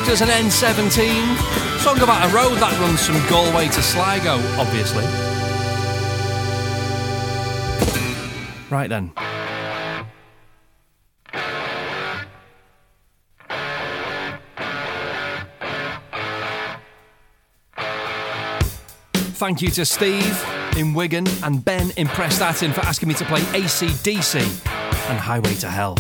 us an N17. Song about a road that runs from Galway to Sligo, obviously. Right then. Thank you to Steve in Wigan and Ben in Prestatyn for asking me to play ACDC and Highway to Hell.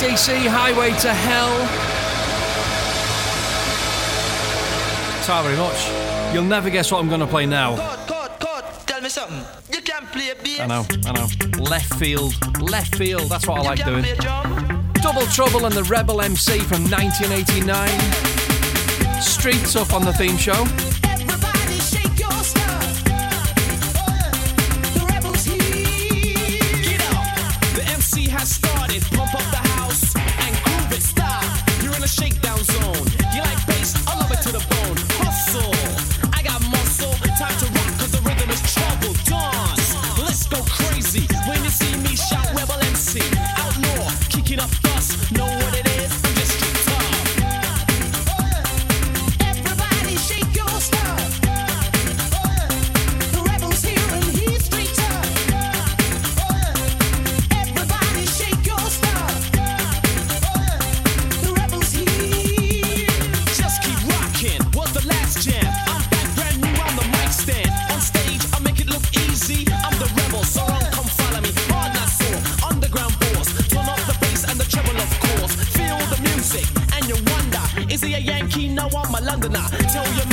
DC Highway to Hell. Sorry much. You'll never guess what I'm going to play now. Tell me something. You can't play a. I know, I know. Left field, left field. That's what I you like doing. Double Trouble and the Rebel MC from 1989. Street Tuff on the theme show. keen, now I'm a Londoner. Tell your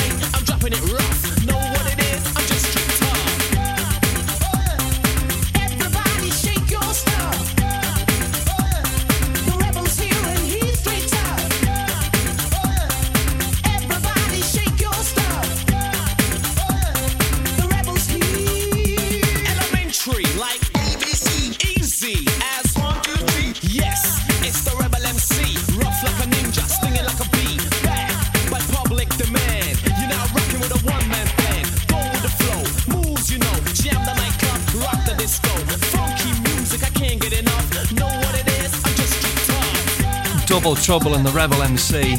Double Trouble and the Rebel MC.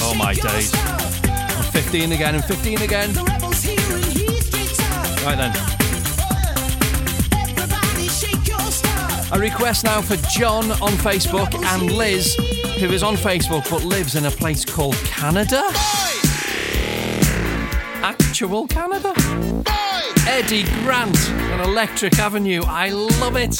Oh my days. I'm 15 again and 15 again. Right then. A request now for John on Facebook and Liz, who is on Facebook but lives in a place called Canada. Actual Canada. Eddie Grant on Electric Avenue. I love it.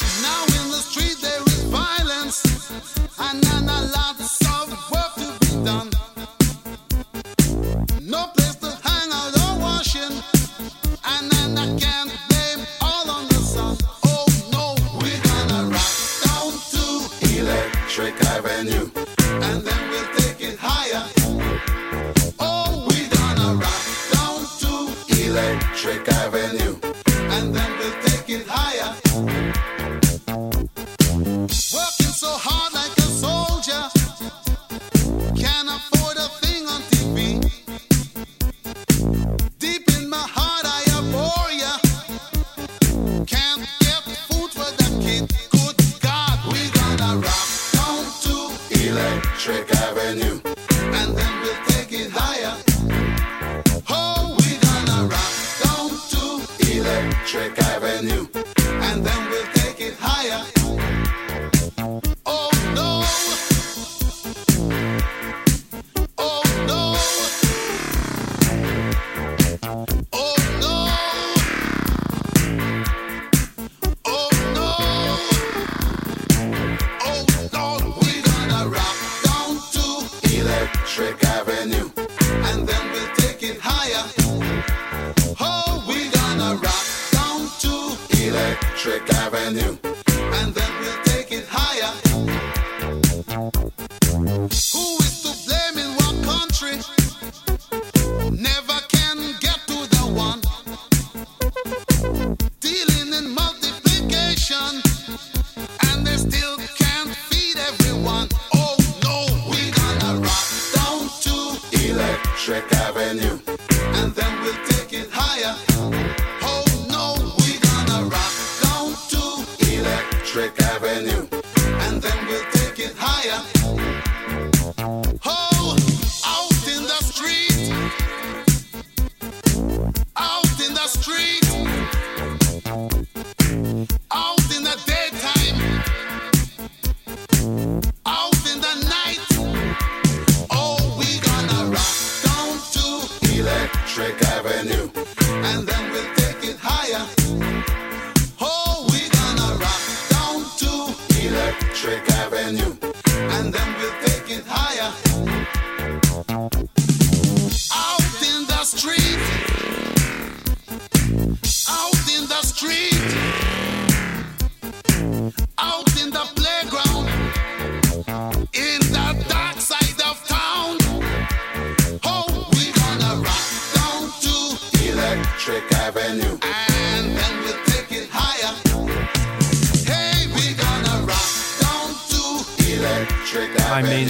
And then we'll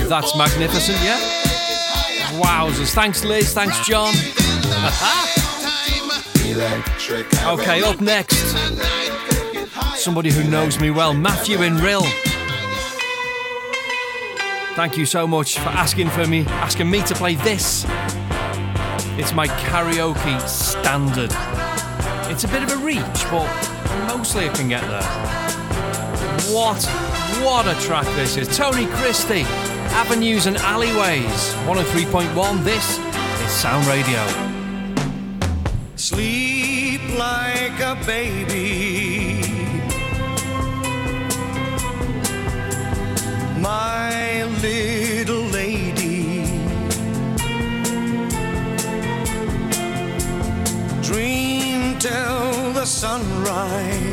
that's magnificent, yeah? Wowzers. Thanks, Liz. Thanks, John. Okay, up next, somebody who knows me well, Matthew in Rhyl. Thank you so much for asking for me, asking me to play this. It's my karaoke standard. It's a bit of a reach, but mostly I can get there. What, what a track this is. Tony Christie, Avenues and Alleyways, 103.1. This is Sound Radio. Sleep like a baby. My little lady. Dream till the sunrise.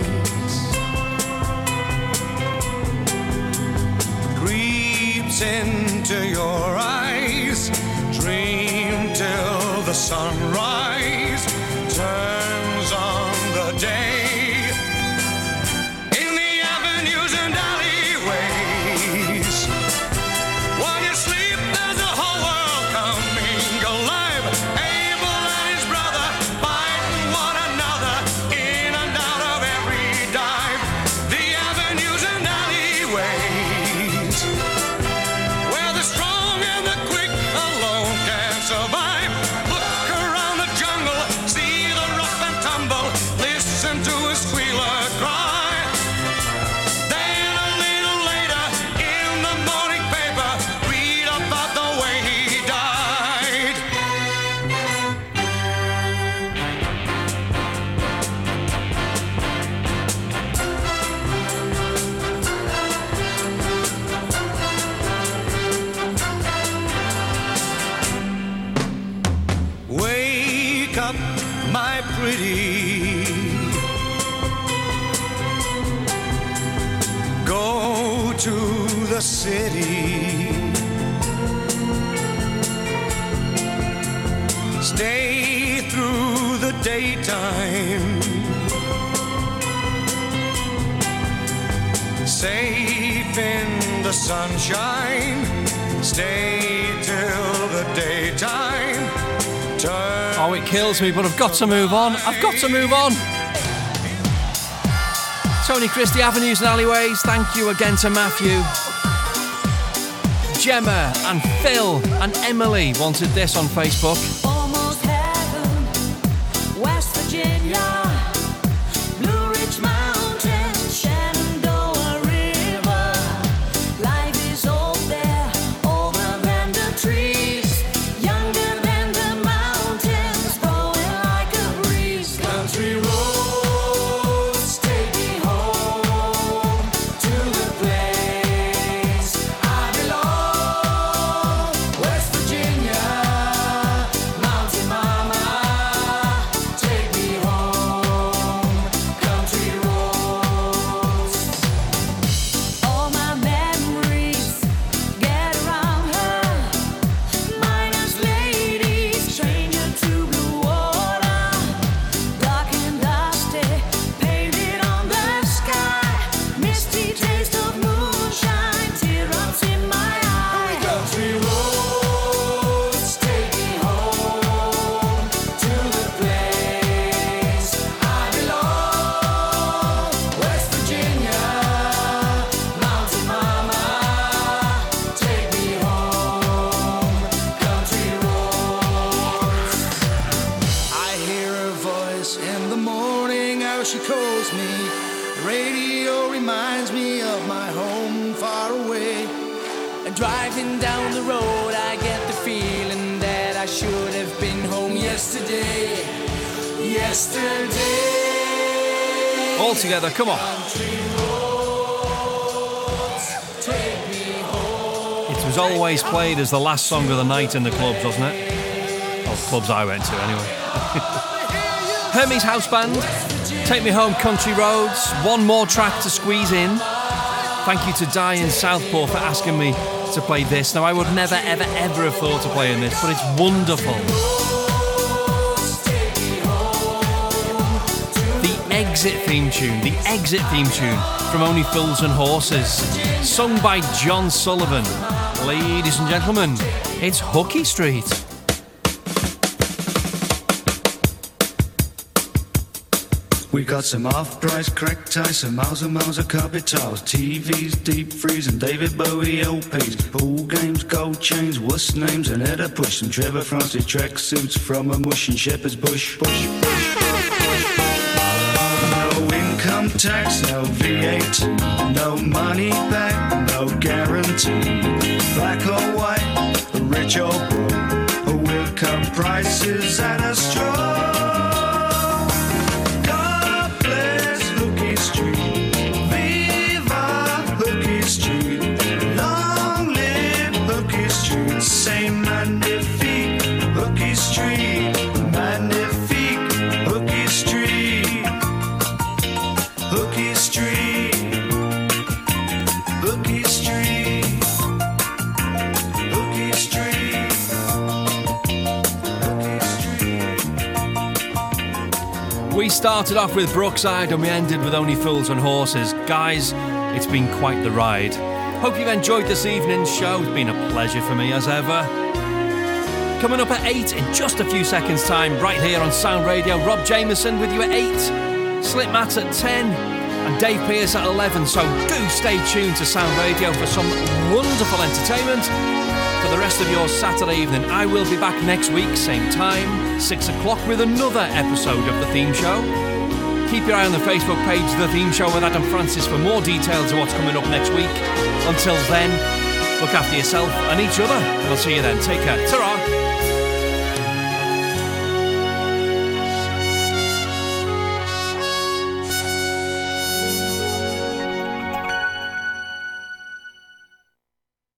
Into your eyes. Dream till the sunrise city. Stay through the daytime. Safe in the sunshine. Stay till the daytime. Turn Oh, it kills me, but I've got to move on. I've got to move on. Tony Christie, Avenues and Alleyways. Thank you again to Matthew. Gemma and Phil and Emily wanted this on Facebook. Played as the last song of the night in the clubs, wasn't it? Well, clubs I went to anyway. Hermes House Band, Take Me Home Country Roads, one more track to squeeze in. Thank you to Di in Southport for asking me to play this. Now, I would never, ever, ever have thought of playing this, but it's wonderful. The Exit theme tune, the Exit theme tune from Only Fools and Horses, sung by John Sullivan. Ladies and gentlemen, it's Hooky Street. We got some off-price crack ties, some miles and miles of carpet tiles, TVs, deep freeze, and David Bowie LPs, pool games, gold chains, what's names, and header push, Trevor Francis tracksuits from a mush and Shepherd's Bush. Bush, bush. Tax, no VAT, no money back, no guarantee. Black or white, rich or poor, we'll cut prices at a straw. Started off with Brookside and we ended with Only Fools and Horses. Guys, it's been quite the ride. Hope you've enjoyed this evening's show. It's been a pleasure for me as ever. Coming up at 8 in just a few seconds' time, right here on Sound Radio. Rob Jameson with you at 8, Slipmatt at 10, and Dave Pearce at 11. So do stay tuned to Sound Radio for some wonderful entertainment for the rest of your Saturday evening. I will be back next week, same time, 6 o'clock, with another episode of The Theme Show. Keep your eye on the Facebook page, The Theme Show with Adam Francis, for more details of what's coming up next week. Until then, look after yourself and each other. We'll see you then. Take care. ta